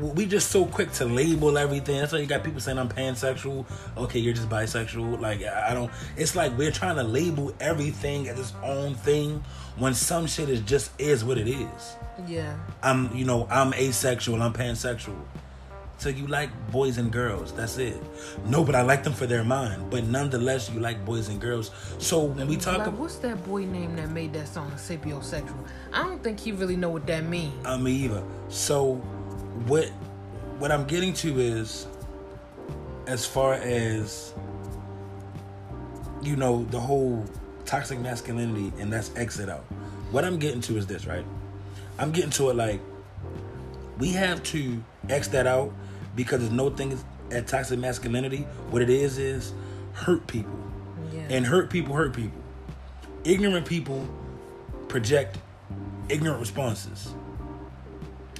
A: we just so quick to label everything. That's why you got people saying I'm pansexual. Okay, you're just bisexual. Like I don't. It's like we're trying to label everything as its own thing when some shit is just is what it is.
B: Yeah.
A: I'm you know I'm asexual. I'm pansexual. So you like boys and girls. That's it. No, but I like them for their mind. But nonetheless, you like boys and girls. So when we talk
B: Like,
A: about
B: what's that boy name that made that song sapiosexual? I don't think he really know what that means.
A: Uh, me either. So, what what I'm getting to is, as far as you know, the whole toxic masculinity, and that's exit out. What I'm getting to is this, right? I'm getting to it like we have to X that out because there's no thing at toxic masculinity. What it is is hurt people,
B: Yeah.
A: and hurt people hurt people. Ignorant people project ignorant responses.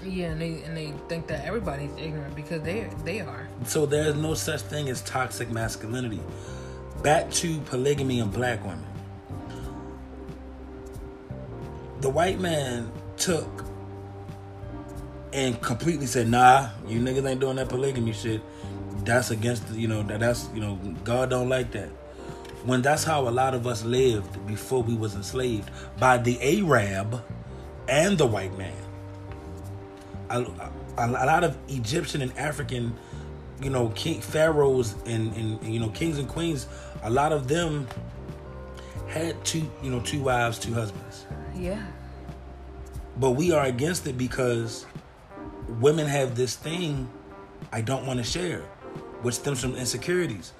B: yeah, and they and they think that everybody's ignorant because they they are.
A: So there's no such thing as toxic masculinity. Back to polygamy and black women. The white man took and completely said, "Nah, you niggas ain't doing that polygamy shit. That's against you know that that's you know God don't like that." When that's how a lot of us lived before we was enslaved by the Arab and the white man a, a, a lot of Egyptian and African, you know, king pharaohs and, and you know kings and queens. A lot of them had two, you know, two wives, two husbands.
B: Yeah.
A: But we are against it because women have this thing I don't want to share, which stems from insecurities.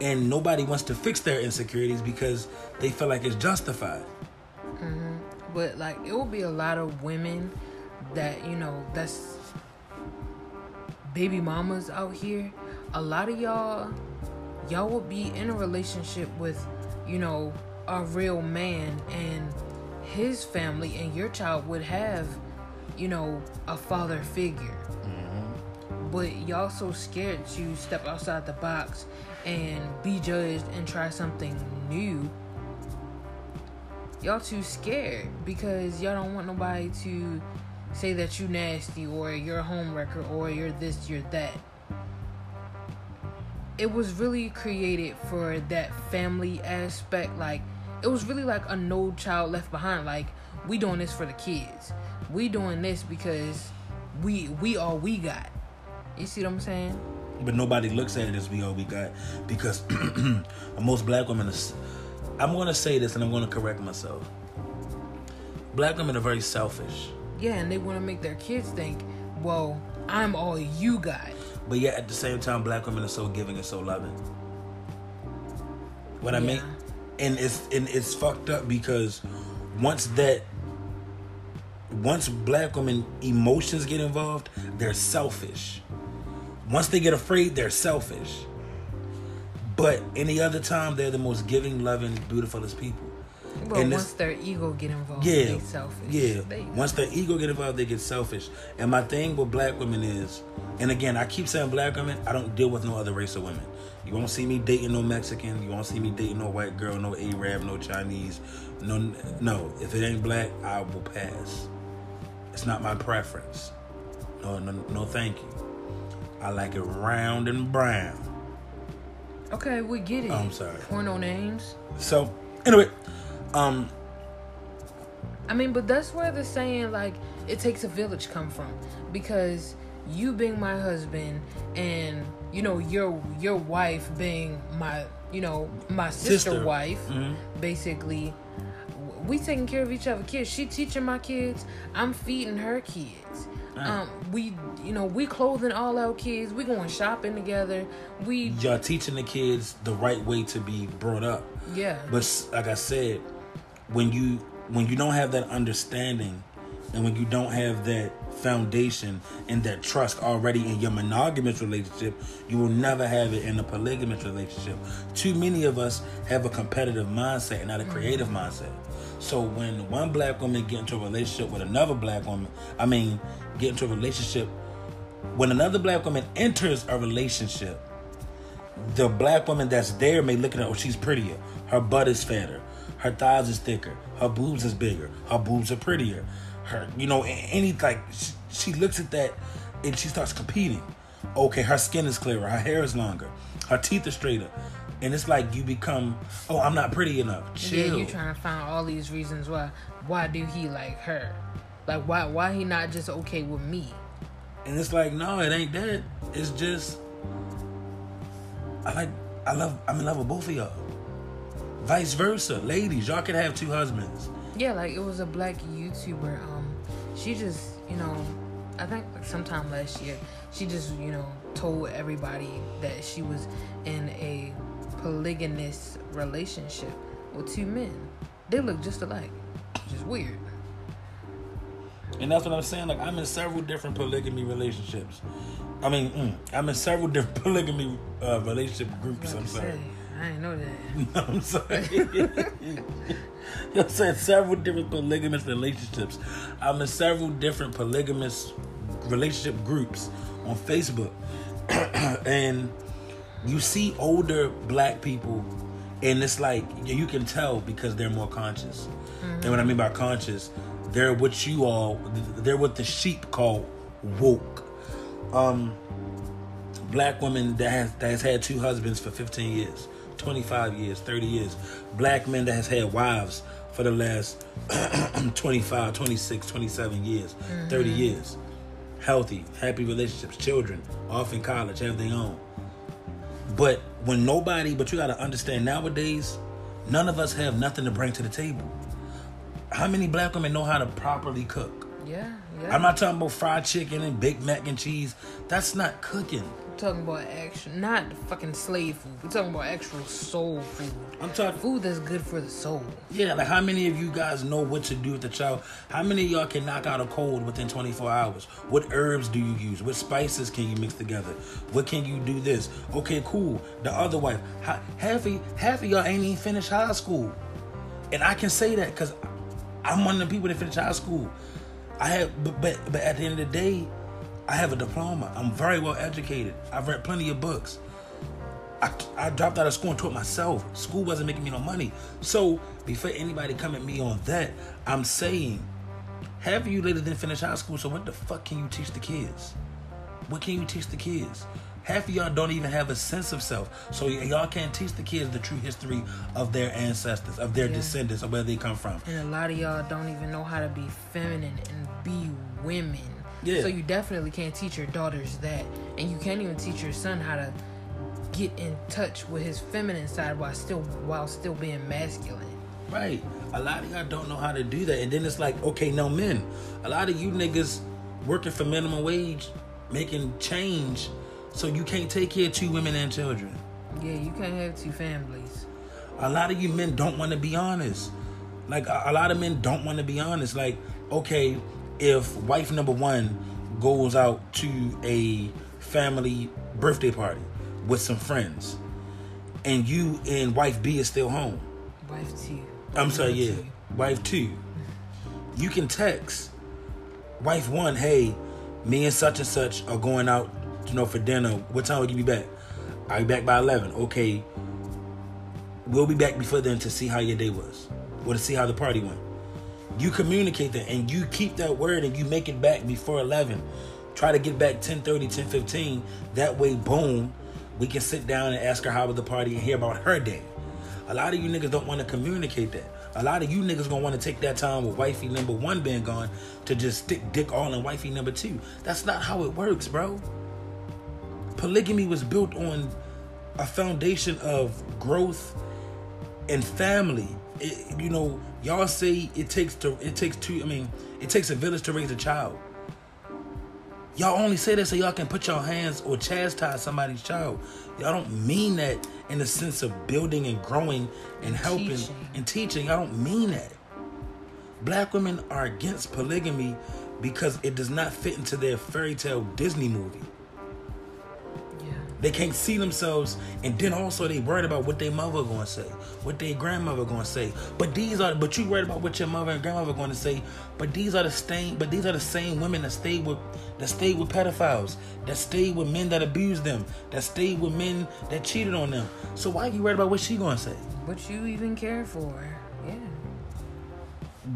A: and nobody wants to fix their insecurities because they feel like it's justified. Mm-hmm.
B: But like it will be a lot of women that, you know, that's baby mamas out here. A lot of y'all y'all will be in a relationship with, you know, a real man and his family and your child would have, you know, a father figure. Mm-hmm. But y'all so scared to step outside the box and be judged and try something new y'all too scared because y'all don't want nobody to say that you nasty or you're a homewrecker or you're this, you're that. It was really created for that family aspect. Like it was really like a no child left behind. Like we doing this for the kids. We doing this because we we all we got. You see what I'm saying?
A: But nobody looks at it as we all we got because (clears throat) most black women are. I'm going to say this and I'm going to correct myself. Black women are very selfish.
B: Yeah, and they want to make their kids think, well, I'm all you got.
A: But yet at the same time, black women are so giving and so loving. What I mean, and it's and it's fucked up because once that, once black women emotions get involved, they're selfish. Once they get afraid, they're selfish. But any other time, they're the most giving, loving, beautifulest people.
B: Well,
A: And
B: once their ego get involved,
A: Yeah,
B: they selfish.
A: yeah.
B: They-
A: Once their ego get involved, they get selfish. And my thing with black women is, and again, I keep saying black women. I don't deal with no other race of women. You won't see me dating no Mexican. You won't see me dating no white girl, no Arab, no Chinese. No, no. If it ain't black, I will pass. It's not my preference. No, no, no. Thank you. I like it round and brown.
B: okay, we get it.
A: I'm sorry.
B: Porno names.
A: So, anyway, um,
B: I mean, but that's where the saying like it takes a village come from because you being my husband and you know your your wife being my you know my sister,
A: Sister.
B: wife
A: Mhm.
B: basically we taking care of each other. Kids she teaching my kids. I'm feeding her kids. Um we you know we clothing all our kids. We going shopping together. We
A: y'all teaching the kids the right way to be brought up.
B: yeah.
A: But like I said, when you when you don't have that understanding, and when you don't have that foundation and that trust already in your monogamous relationship, you will never have it in a polygamous relationship. Too many of us have a competitive mindset and not a mm-hmm. creative mindset. So when one black woman get into a relationship with another black woman, I mean, get into a relationship when another black woman enters a relationship, the black woman that's there may look at her, oh, she's prettier. Her butt is fatter. Her thighs is thicker. Her boobs is bigger. Her boobs are prettier. Her, you know, any like she, she looks at that and she starts competing. Okay, her skin is clearer. Her hair is longer. Her teeth are straighter. And it's like you become, oh, I'm not pretty enough.
B: yeah
A: Chill.
B: you trying to find all these reasons why why do he like her like why why he not just okay with me
A: And it's like, no, it ain't that. It's just I like I love I'm in love with both of y'all. Vice versa. Ladies, y'all can have two husbands.
B: Yeah, like it was a black YouTuber. Um, she just, you know, I think like sometime last year, she just, you know, told everybody that she was in a polygamous relationship with two men. They look just alike, which is weird.
A: And that's what I'm saying. Like I'm in several different polygamy relationships. I mean, mm, I'm in several different (laughs) polygamy uh, relationship groups. I'm sorry.
B: say, I didn't know that. (laughs)
A: I'm sorry. (laughs) I'm saying several different polygamous relationships. I'm in several different polygamous relationship groups on Facebook. (clears throat) and you see older black people, and it's like you can tell because they're more conscious. And what I mean by conscious, they're what you all, they're what the sheep call woke. Um, black woman that has that has had two husbands for 15 years 25 years 30 years black men that has had wives for the last (clears throat) 25 26 27 years 30 mm-hmm. years healthy happy relationships children off in college have their own but when nobody but you got to understand nowadays none of us have nothing to bring to the table how many black women know how to properly cook
B: Yeah, yeah.
A: I'm not talking about fried chicken and Big Mac and cheese. That's not cooking.
B: Talking about actual, not fucking slave food. We're talking about actual soul food.
A: I'm talking
B: Food that's good for the soul.
A: Yeah, like how many of you guys know what to do with the child? How many of y'all can knock out a cold within 24 hours? What herbs do you use? What spices can you mix together? What can you do this? Okay, cool. The other wife, ha- half of, half of y'all ain't even finished high school. And I can say that because I'm one of the people that finished high school. I have, but, but but at the end of the day, I have a diploma. I'm very well educated. I've read plenty of books. I, I dropped out of school and taught myself. School wasn't making me no money. So before anybody come at me on that, I'm saying, have you ladies didn't finish high school? So what the fuck can you teach the kids? What can you teach the kids? Half of y'all don't even have a sense of self. So y'all can't teach the kids the true history of their ancestors, of their
B: Yeah.
A: descendants, of where they come from.
B: And a lot of y'all don't even know how to be feminine and be women.
A: Yeah.
B: So you definitely can't teach your daughters that. And you can't even teach your son how to get in touch with his feminine side while still while still being masculine.
A: Right. A lot of y'all don't know how to do that. And then it's like, okay, no men. A lot of you niggas working for minimum wage, making change, so you can't take care of two women and children.
B: Yeah, you can't have two families.
A: A lot of you men don't want to be honest. Like a, a lot of men don't want to be honest. Like, okay, if wife number one goes out to a family birthday party with some friends, and you and wife B is still home.
B: Wife two.
A: I'm sorry, yeah.
B: two.
A: Wife two. You can text wife one, hey, me and such and such are going out, you know, for dinner. What time will you be back? I'll be back by eleven. Okay. We'll be back before then to see how your day was. Or to see how the party went. You communicate that and you keep that word and you make it back before eleven. Try to get back 10:30, 10:15. That way, boom, we can sit down and ask her how was the party and hear about her day. A lot of you niggas don't want to communicate that. A lot of you niggas gonna want to take that time with wifey number one being gone to just stick dick all in wifey number two. That's not how it works, bro. Polygamy was built on a foundation of growth and family. It, you know, y'all say it takes to it takes two. I mean, it takes a village to raise a child. Y'all only say that so y'all can put your hands or chastise somebody's child. Y'all don't mean that in the sense of building and growing and helping
B: teaching.
A: and teaching. Y'all don't mean that. Black women are against polygamy because it does not fit into their fairy tale Disney movie. They can't see themselves, and then also they worried about what their mother gonna say, what their grandmother gonna say. But these are, but you worried about what your mother and grandmother gonna say. But these are the same, but these are the same women that stayed with, that stayed with pedophiles, that stayed with men that abused them, that stayed with men that cheated on them. So why you worried about what she gonna say?
B: What you even care for? Yeah.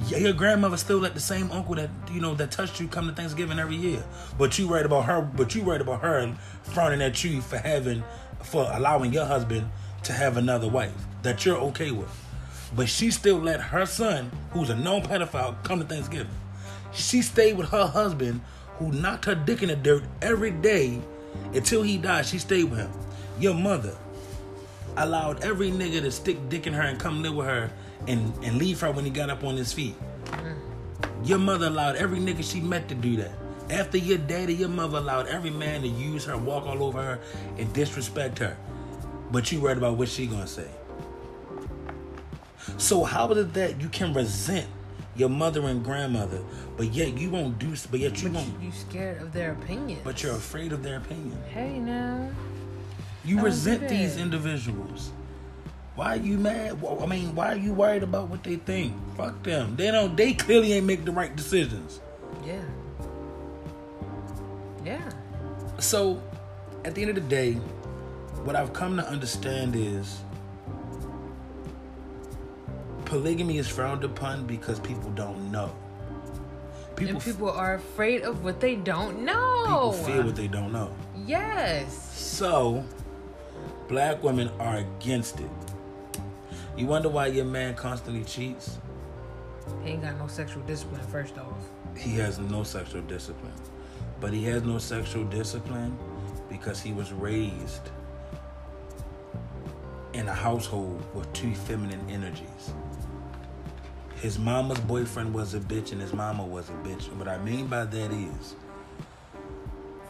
A: Your grandmother still let the same uncle that you know that touched you come to Thanksgiving every year. But you worried about her. But you worried about her frowning at you for having, for allowing your husband to have another wife that you're okay with. But she still let her son, who's a known pedophile, come to Thanksgiving. She stayed with her husband, who knocked her dick in the dirt every day until he died. She stayed with him. Your mother allowed every nigga to stick dick in her and come live with her and, and leave her when he got up on his feet. Your mother allowed every nigga she met to do that. After your daddy, your mother allowed every man to use her, walk all over her, and disrespect her. But you worried about what she gonna say. So how is it that you can resent your mother and grandmother, but yet you won't do, but yet you
B: But
A: won't,
B: you, you scared of their opinion.
A: but you're afraid of their opinion.
B: hey now.
A: You resent these individuals. Why are you mad? I mean, why are you worried about what they think? Fuck them. They don't. They clearly ain't make the right decisions.
B: Yeah. Yeah.
A: So, at the end of the day, what I've come to understand is polygamy is frowned upon because people don't know. People,
B: and people are afraid of what they don't know.
A: people feel what they don't know.
B: Yes.
A: So, black women are against it. You wonder why your man constantly cheats?
B: He ain't got no sexual discipline, first off.
A: He has no sexual discipline. But he has no sexual discipline because he was raised in a household with two feminine energies. His mama's boyfriend was a bitch and his mama was a bitch. And what I mean by that is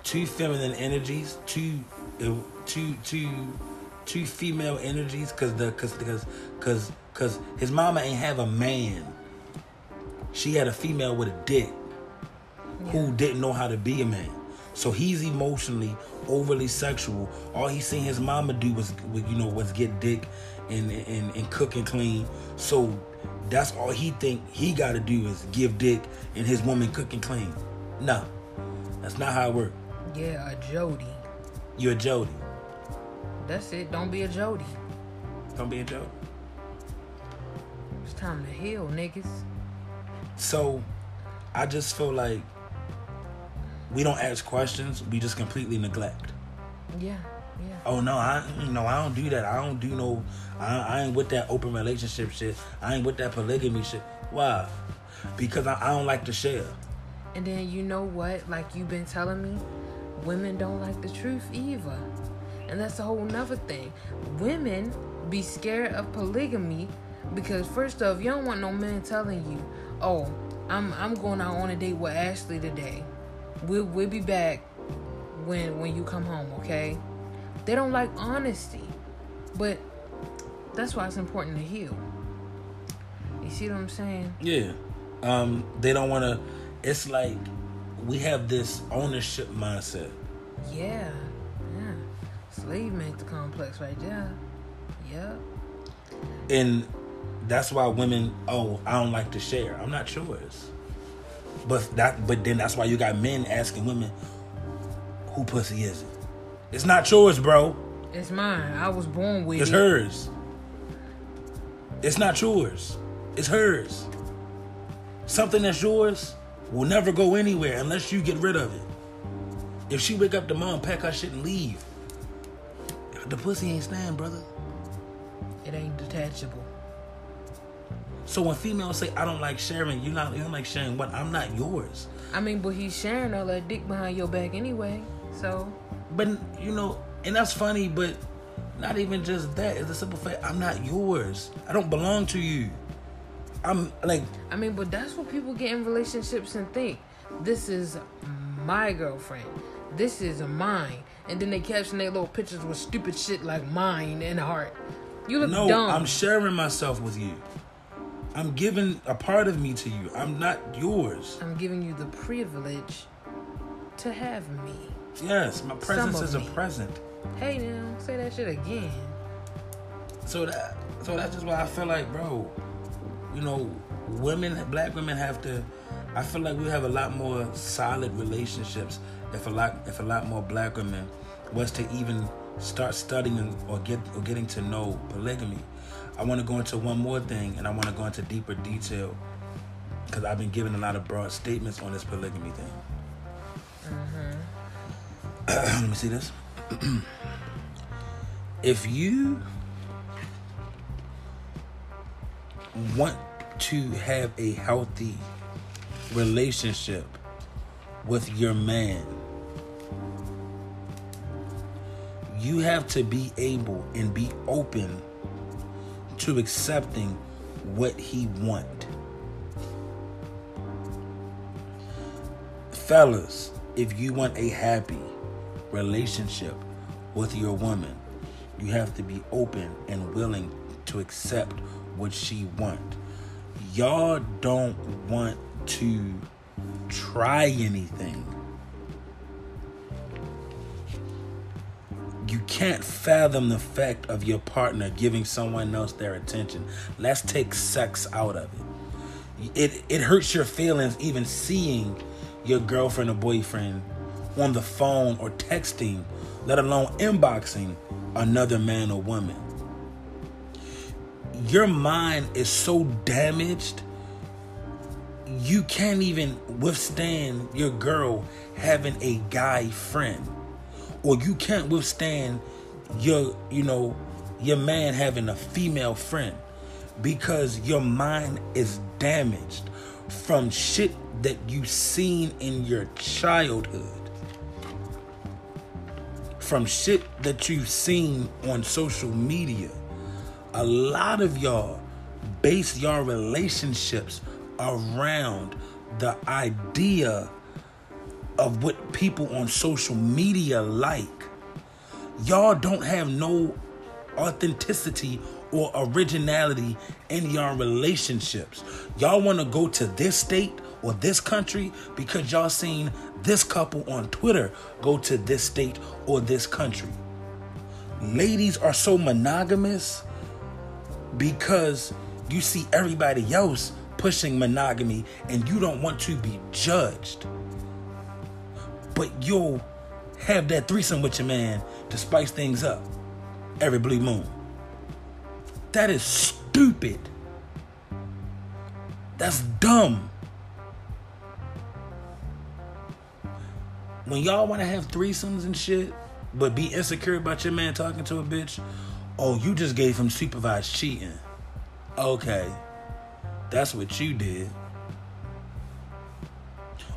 A: two feminine energies, two two two two female energies because the because because because because his mama ain't have a man. She had a female with a dick who didn't know how to be a man. So he's emotionally overly sexual. All he seen his mama do was, was you know, was get dick and, and and cook and clean. So that's all he think he got to do is give dick and his woman cook and clean. No, that's not how it works.
B: Yeah, a Jody.
A: You're a Jody.
B: That's it. Don't be a Jody.
A: Don't be a Jody.
B: It's time to heal, niggas.
A: So, I just feel like we don't ask questions. We just completely neglect.
B: Yeah, yeah.
A: Oh no, I you know I don't do that. I don't do no. I, I ain't with that open relationship shit. I ain't with that polygamy shit. Why? Because I, I don't like to share.
B: And then you know what? Like you've been telling me, women don't like the truth either. And that's a whole nother thing. Women be scared of polygamy because first off, you don't want no man telling you, "Oh, I'm I'm going out on a date with Ashley today. We'll we'll be back when when you come home, okay?" They don't like honesty, but that's why it's important to heal. You see what I'm saying?
A: Yeah. Um, they don't want to. It's like we have this ownership mindset.
B: Yeah, yeah. Slave master complex right there. Yep.
A: and that's why women oh i don't like to share i'm not yours but that but then that's why you got men asking women who pussy is it it's not yours bro
B: It's mine. I was born with
A: it's
B: it.
A: hers it's not yours it's hers something that's yours will never go anywhere unless you get rid of it if she wake up tomorrow and pack her shit and leave the pussy ain't staying brother
B: It ain't detachable.
A: So when females say I don't like sharing, you not you don't like sharing what I'm not yours.
B: I mean, but he's sharing all that dick behind your back anyway. So
A: But you know, and that's funny, but not even just that. It's a simple fact I'm not yours. I don't belong to you. I'm like
B: I mean, but that's what people get in relationships and think. This is my girlfriend. This is mine. And then they caption their little pictures with stupid shit like mine and heart. You look
A: no,
B: dumb.
A: I'm sharing myself with you. I'm giving a part of me to you. I'm not yours.
B: I'm giving you the privilege to have me.
A: Yes, my presence is a present.
B: Hey now, say that shit again.
A: So that so that's just why I feel like, bro, you know, women, black women have to. I feel like we have a lot more solid relationships if a lot if a lot more black women was to even start studying or get or getting to know polygamy. I want to go into one more thing, and I want to go into deeper detail because I've been giving a lot of broad statements on this polygamy thing. Mm-hmm. (clears throat) Let me see this. (clears throat) if you want to have a healthy relationship with your man, you have to be able and be open to accepting what he want. Fellas, if you want a happy relationship with your woman, you have to be open and willing to accept what she want. Y'all don't want to try anything. Can't fathom the fact of your partner giving someone else their attention. Let's take sex out of it. It it hurts your feelings even seeing your girlfriend or boyfriend on the phone or texting, let alone inboxing another man or woman. Your mind is so damaged, you can't even withstand your girl having a guy friend. Or you can't withstand your, you know, your man having a female friend because your mind is damaged from shit that you've seen in your childhood from shit that you've seen on social media. A lot of y'all base your relationships around the idea of what people on social media like. y'all don't have no authenticity or originality in your relationships. Y'all want to go to this state or this country because y'all seen this couple on Twitter go to this state or this country. Ladies are so monogamous because you see everybody else pushing monogamy and you don't want to be judged. But you'll have that threesome with your man to spice things up every blue moon. That is stupid. That's dumb. When y'all want to have threesomes and shit, but be insecure about your man talking to a bitch, oh, you just gave him supervised cheating. Okay. That's what you did.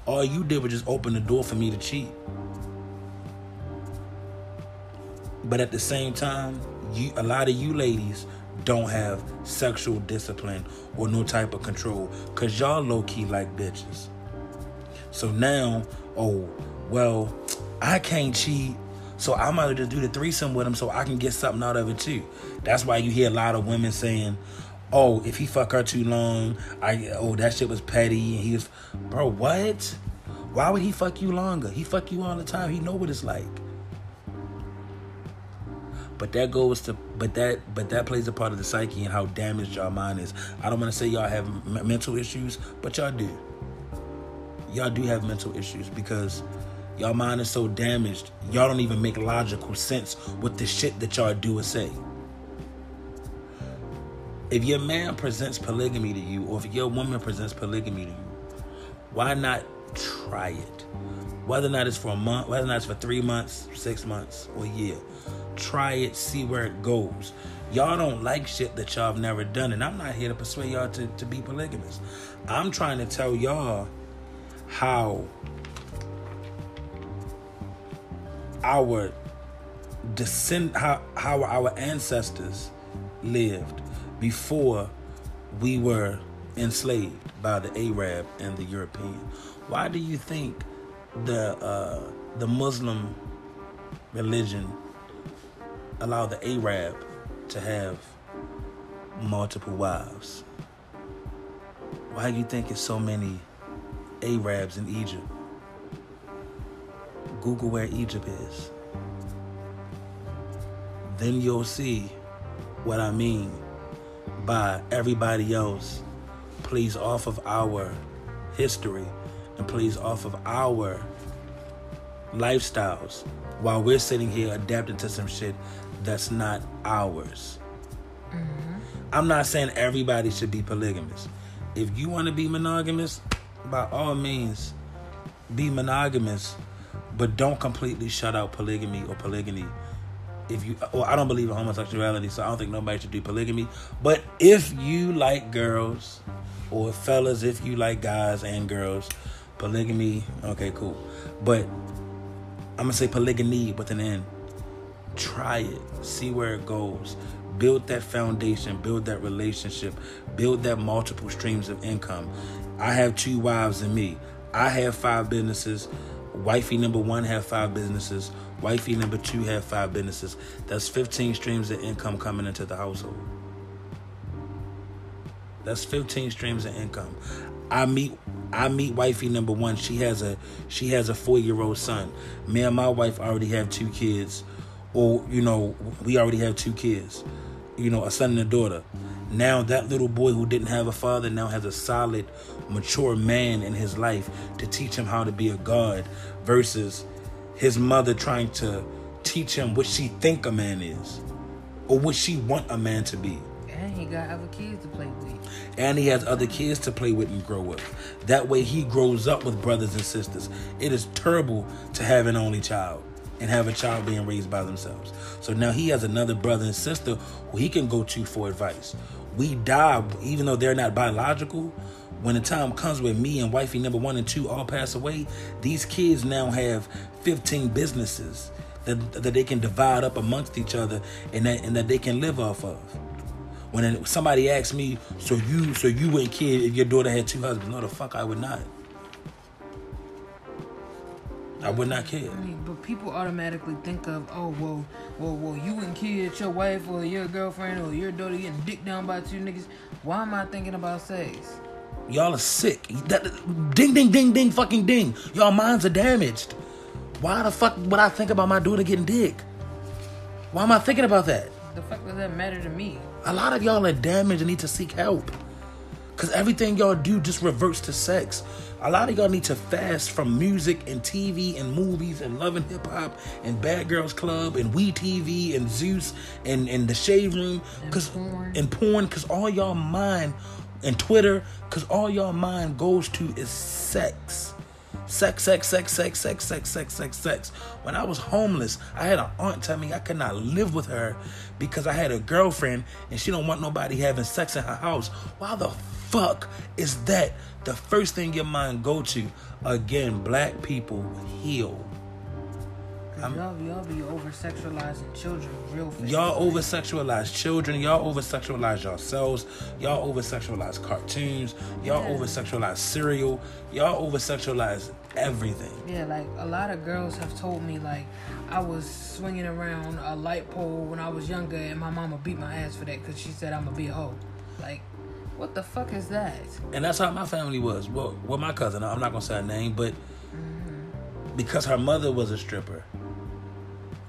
A: All you did was just open the door for me to cheat. But at the same time, you a lot of you ladies don't have sexual discipline or no type of control because y'all low key like bitches. So now, oh, well, I can't cheat, so I might just do the threesome with him so I can get something out of it too. That's why you hear a lot of women saying, oh, if he fuck her too long, I oh that shit was petty and he was, bro, what? Why would he fuck you longer? He fuck you all the time. He know what it's like. But that goes to, but that, but that plays a part of the psyche and how damaged y'all mind is. I don't want to say y'all have m- mental issues, but y'all do. Y'all do have mental issues because y'all mind is so damaged. Y'all don't even make logical sense with the shit that y'all do or say. If your man presents polygamy to you, or if your woman presents polygamy to you, why not try it? Whether or not it's for a month, whether or not it's for three months, six months, or a year. Try it, see where it goes. Y'all don't like shit that y'all have never done, and I'm not here to persuade y'all to, to be polygamous. I'm trying to tell y'all how our descend how, how our ancestors lived before we were enslaved by the Arab and the European. Why do you think the uh, the Muslim religion allowed the Arab to have multiple wives? Why do you think it's so many Arabs in Egypt? Google where Egypt is. Then you'll see what I mean by everybody else plays off of our history and plays off of our lifestyles while we're sitting here adapting to some shit that's not ours. Mm-hmm. I'm not saying everybody should be polygamous. If you want to be monogamous, by all means, be monogamous, but don't completely shut out polygamy or polygyny. If you, well, I don't believe in homosexuality, so I don't think nobody should do polygamy. But if you like girls, or fellas, if you like guys and girls, polygamy, okay, cool. But I'm gonna say polygamy with an N. Try it, see where it goes. Build that foundation, build that relationship, build that multiple streams of income. I have two wives and me. I have five businesses. Wifey number one have five businesses. Wifey number two have five businesses. That's 15 streams of income coming into the household. That's 15 streams of income. I meet I meet wifey number one. She has a she has a four year old son. Me and my wife already have two kids, or you know we already have two kids. You know a son and a daughter. Now that little boy who didn't have a father now has a solid, mature man in his life to teach him how to be a god, versus his mother trying to teach him what she think a man is, or what she want a man to be.
B: And he got other kids to play with.
A: And he has other kids to play with and grow with. That way he grows up with brothers and sisters. It is terrible to have an only child and have a child being raised by themselves. So now he has another brother and sister who he can go to for advice. We die, even though they're not biological. When the time comes where me and wifey number one and two all pass away, these kids now have 15 businesses that, that they can divide up amongst each other and that, and that they can live off of. When somebody asks me, so you so you wouldn't care if your daughter had two husbands? No, the fuck I would not. I would not care.
B: I mean, but people automatically think of, oh, well, well, well, you and kids, your wife or your girlfriend or your daughter getting dick down by two niggas. Why am I thinking about sex?
A: Y'all are sick. That, ding, ding, ding, ding, fucking ding. Y'all minds are damaged. Why the fuck would I think about my daughter getting dick? Why am I thinking about that?
B: The fuck does that matter to me?
A: A lot of y'all are damaged and need to seek help. Cause everything y'all do just reverts to sex. A lot of y'all need to fast from music and TV and movies and love and hip hop and Bad Girls Club and We TV and Zeus and, and the Shade Room cause and porn cause all y'all mind and Twitter cause all y'all mind goes to is sex. Sex, sex, sex, sex, sex, sex, sex, sex, sex. When I was homeless, I had an aunt tell me I could not live with her because I had a girlfriend and she don't want nobody having sex in her house. Why the fuck is that the first thing your mind go to? Again, black people heal.
B: Y'all, y'all be over sexualizing children real fast.
A: Y'all over sexualize children. Y'all over sexualize yourselves. Y'all over sexualize cartoons. Y'all
B: Yeah.
A: over sexualize cereal. Y'all over sexualize everything.
B: Yeah, like a lot of girls have told me, like I was swinging around a light pole when I was younger, and my mama beat my ass for that because she said I'm gonna be a hoe. Like, what the fuck is that?
A: And that's how my family was. Well, with my cousin, I'm not gonna say her name, but mm-hmm. because her mother was a stripper,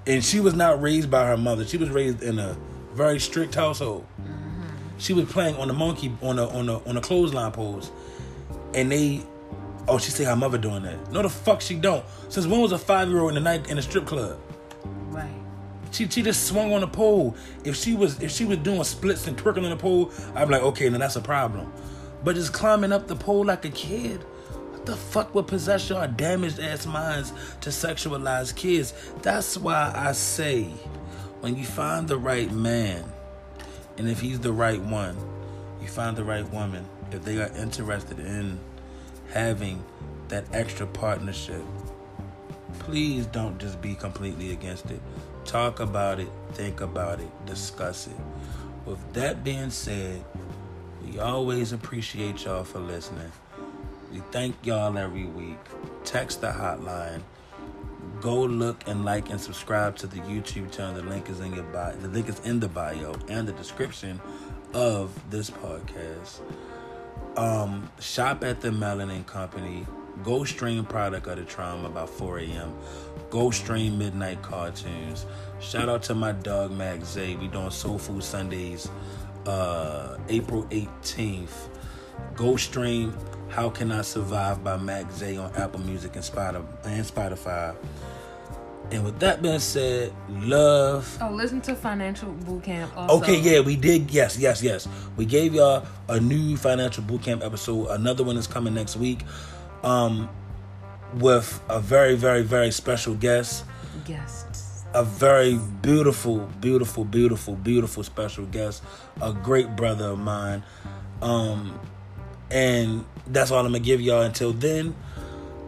A: and she was not raised by her mother. She was raised in a very strict household. Mm-hmm. She was playing on the monkey on a on the on the clothesline poles, and they. Oh, she say her mother doing that. No, the fuck she don't. Since when was a five year old in the night in a strip club?
B: Right.
A: She she just swung on the pole. If she was if she was doing splits and twerking on the pole, I'd be like, okay, now that's a problem. But just climbing up the pole like a kid, the fuck would possess your damaged ass minds to sexualize kids? That's why I say, when you find the right man, and if he's the right one, you find the right woman. If they are interested in having that extra partnership, please don't just be completely against it. Talk about it, think about it, discuss it. With that being said, we always appreciate y'all for listening. We thank y'all every week. Text the hotline. Go look and like and subscribe to the YouTube channel. The link is in your bio. The link is in the bio and the description of this podcast. Um, shop at the Melanin Company. Go stream Product of the Trauma about 4 a.m. Go stream Midnight Cartoons. Shout out to my dog Max Zay. We doing Soul Food Sundays, uh, April 18th. Go stream How Can I Survive by Max Zay on Apple Music and Spotify. And with that being said, love.
B: Oh, listen to Financial Boot Camp. Also.
A: Okay, yeah, we did. Yes, yes, yes. We gave y'all a new financial bootcamp episode. Another one is coming next week, um, with a very, very, very special guest.
B: Guests.
A: A very beautiful, beautiful, beautiful, beautiful special guest. A great brother of mine. Um, and that's all I'm gonna give y'all. Until then,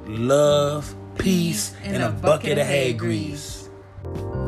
A: love, peace, and, and a, bucket, bucket, of head grease. grease.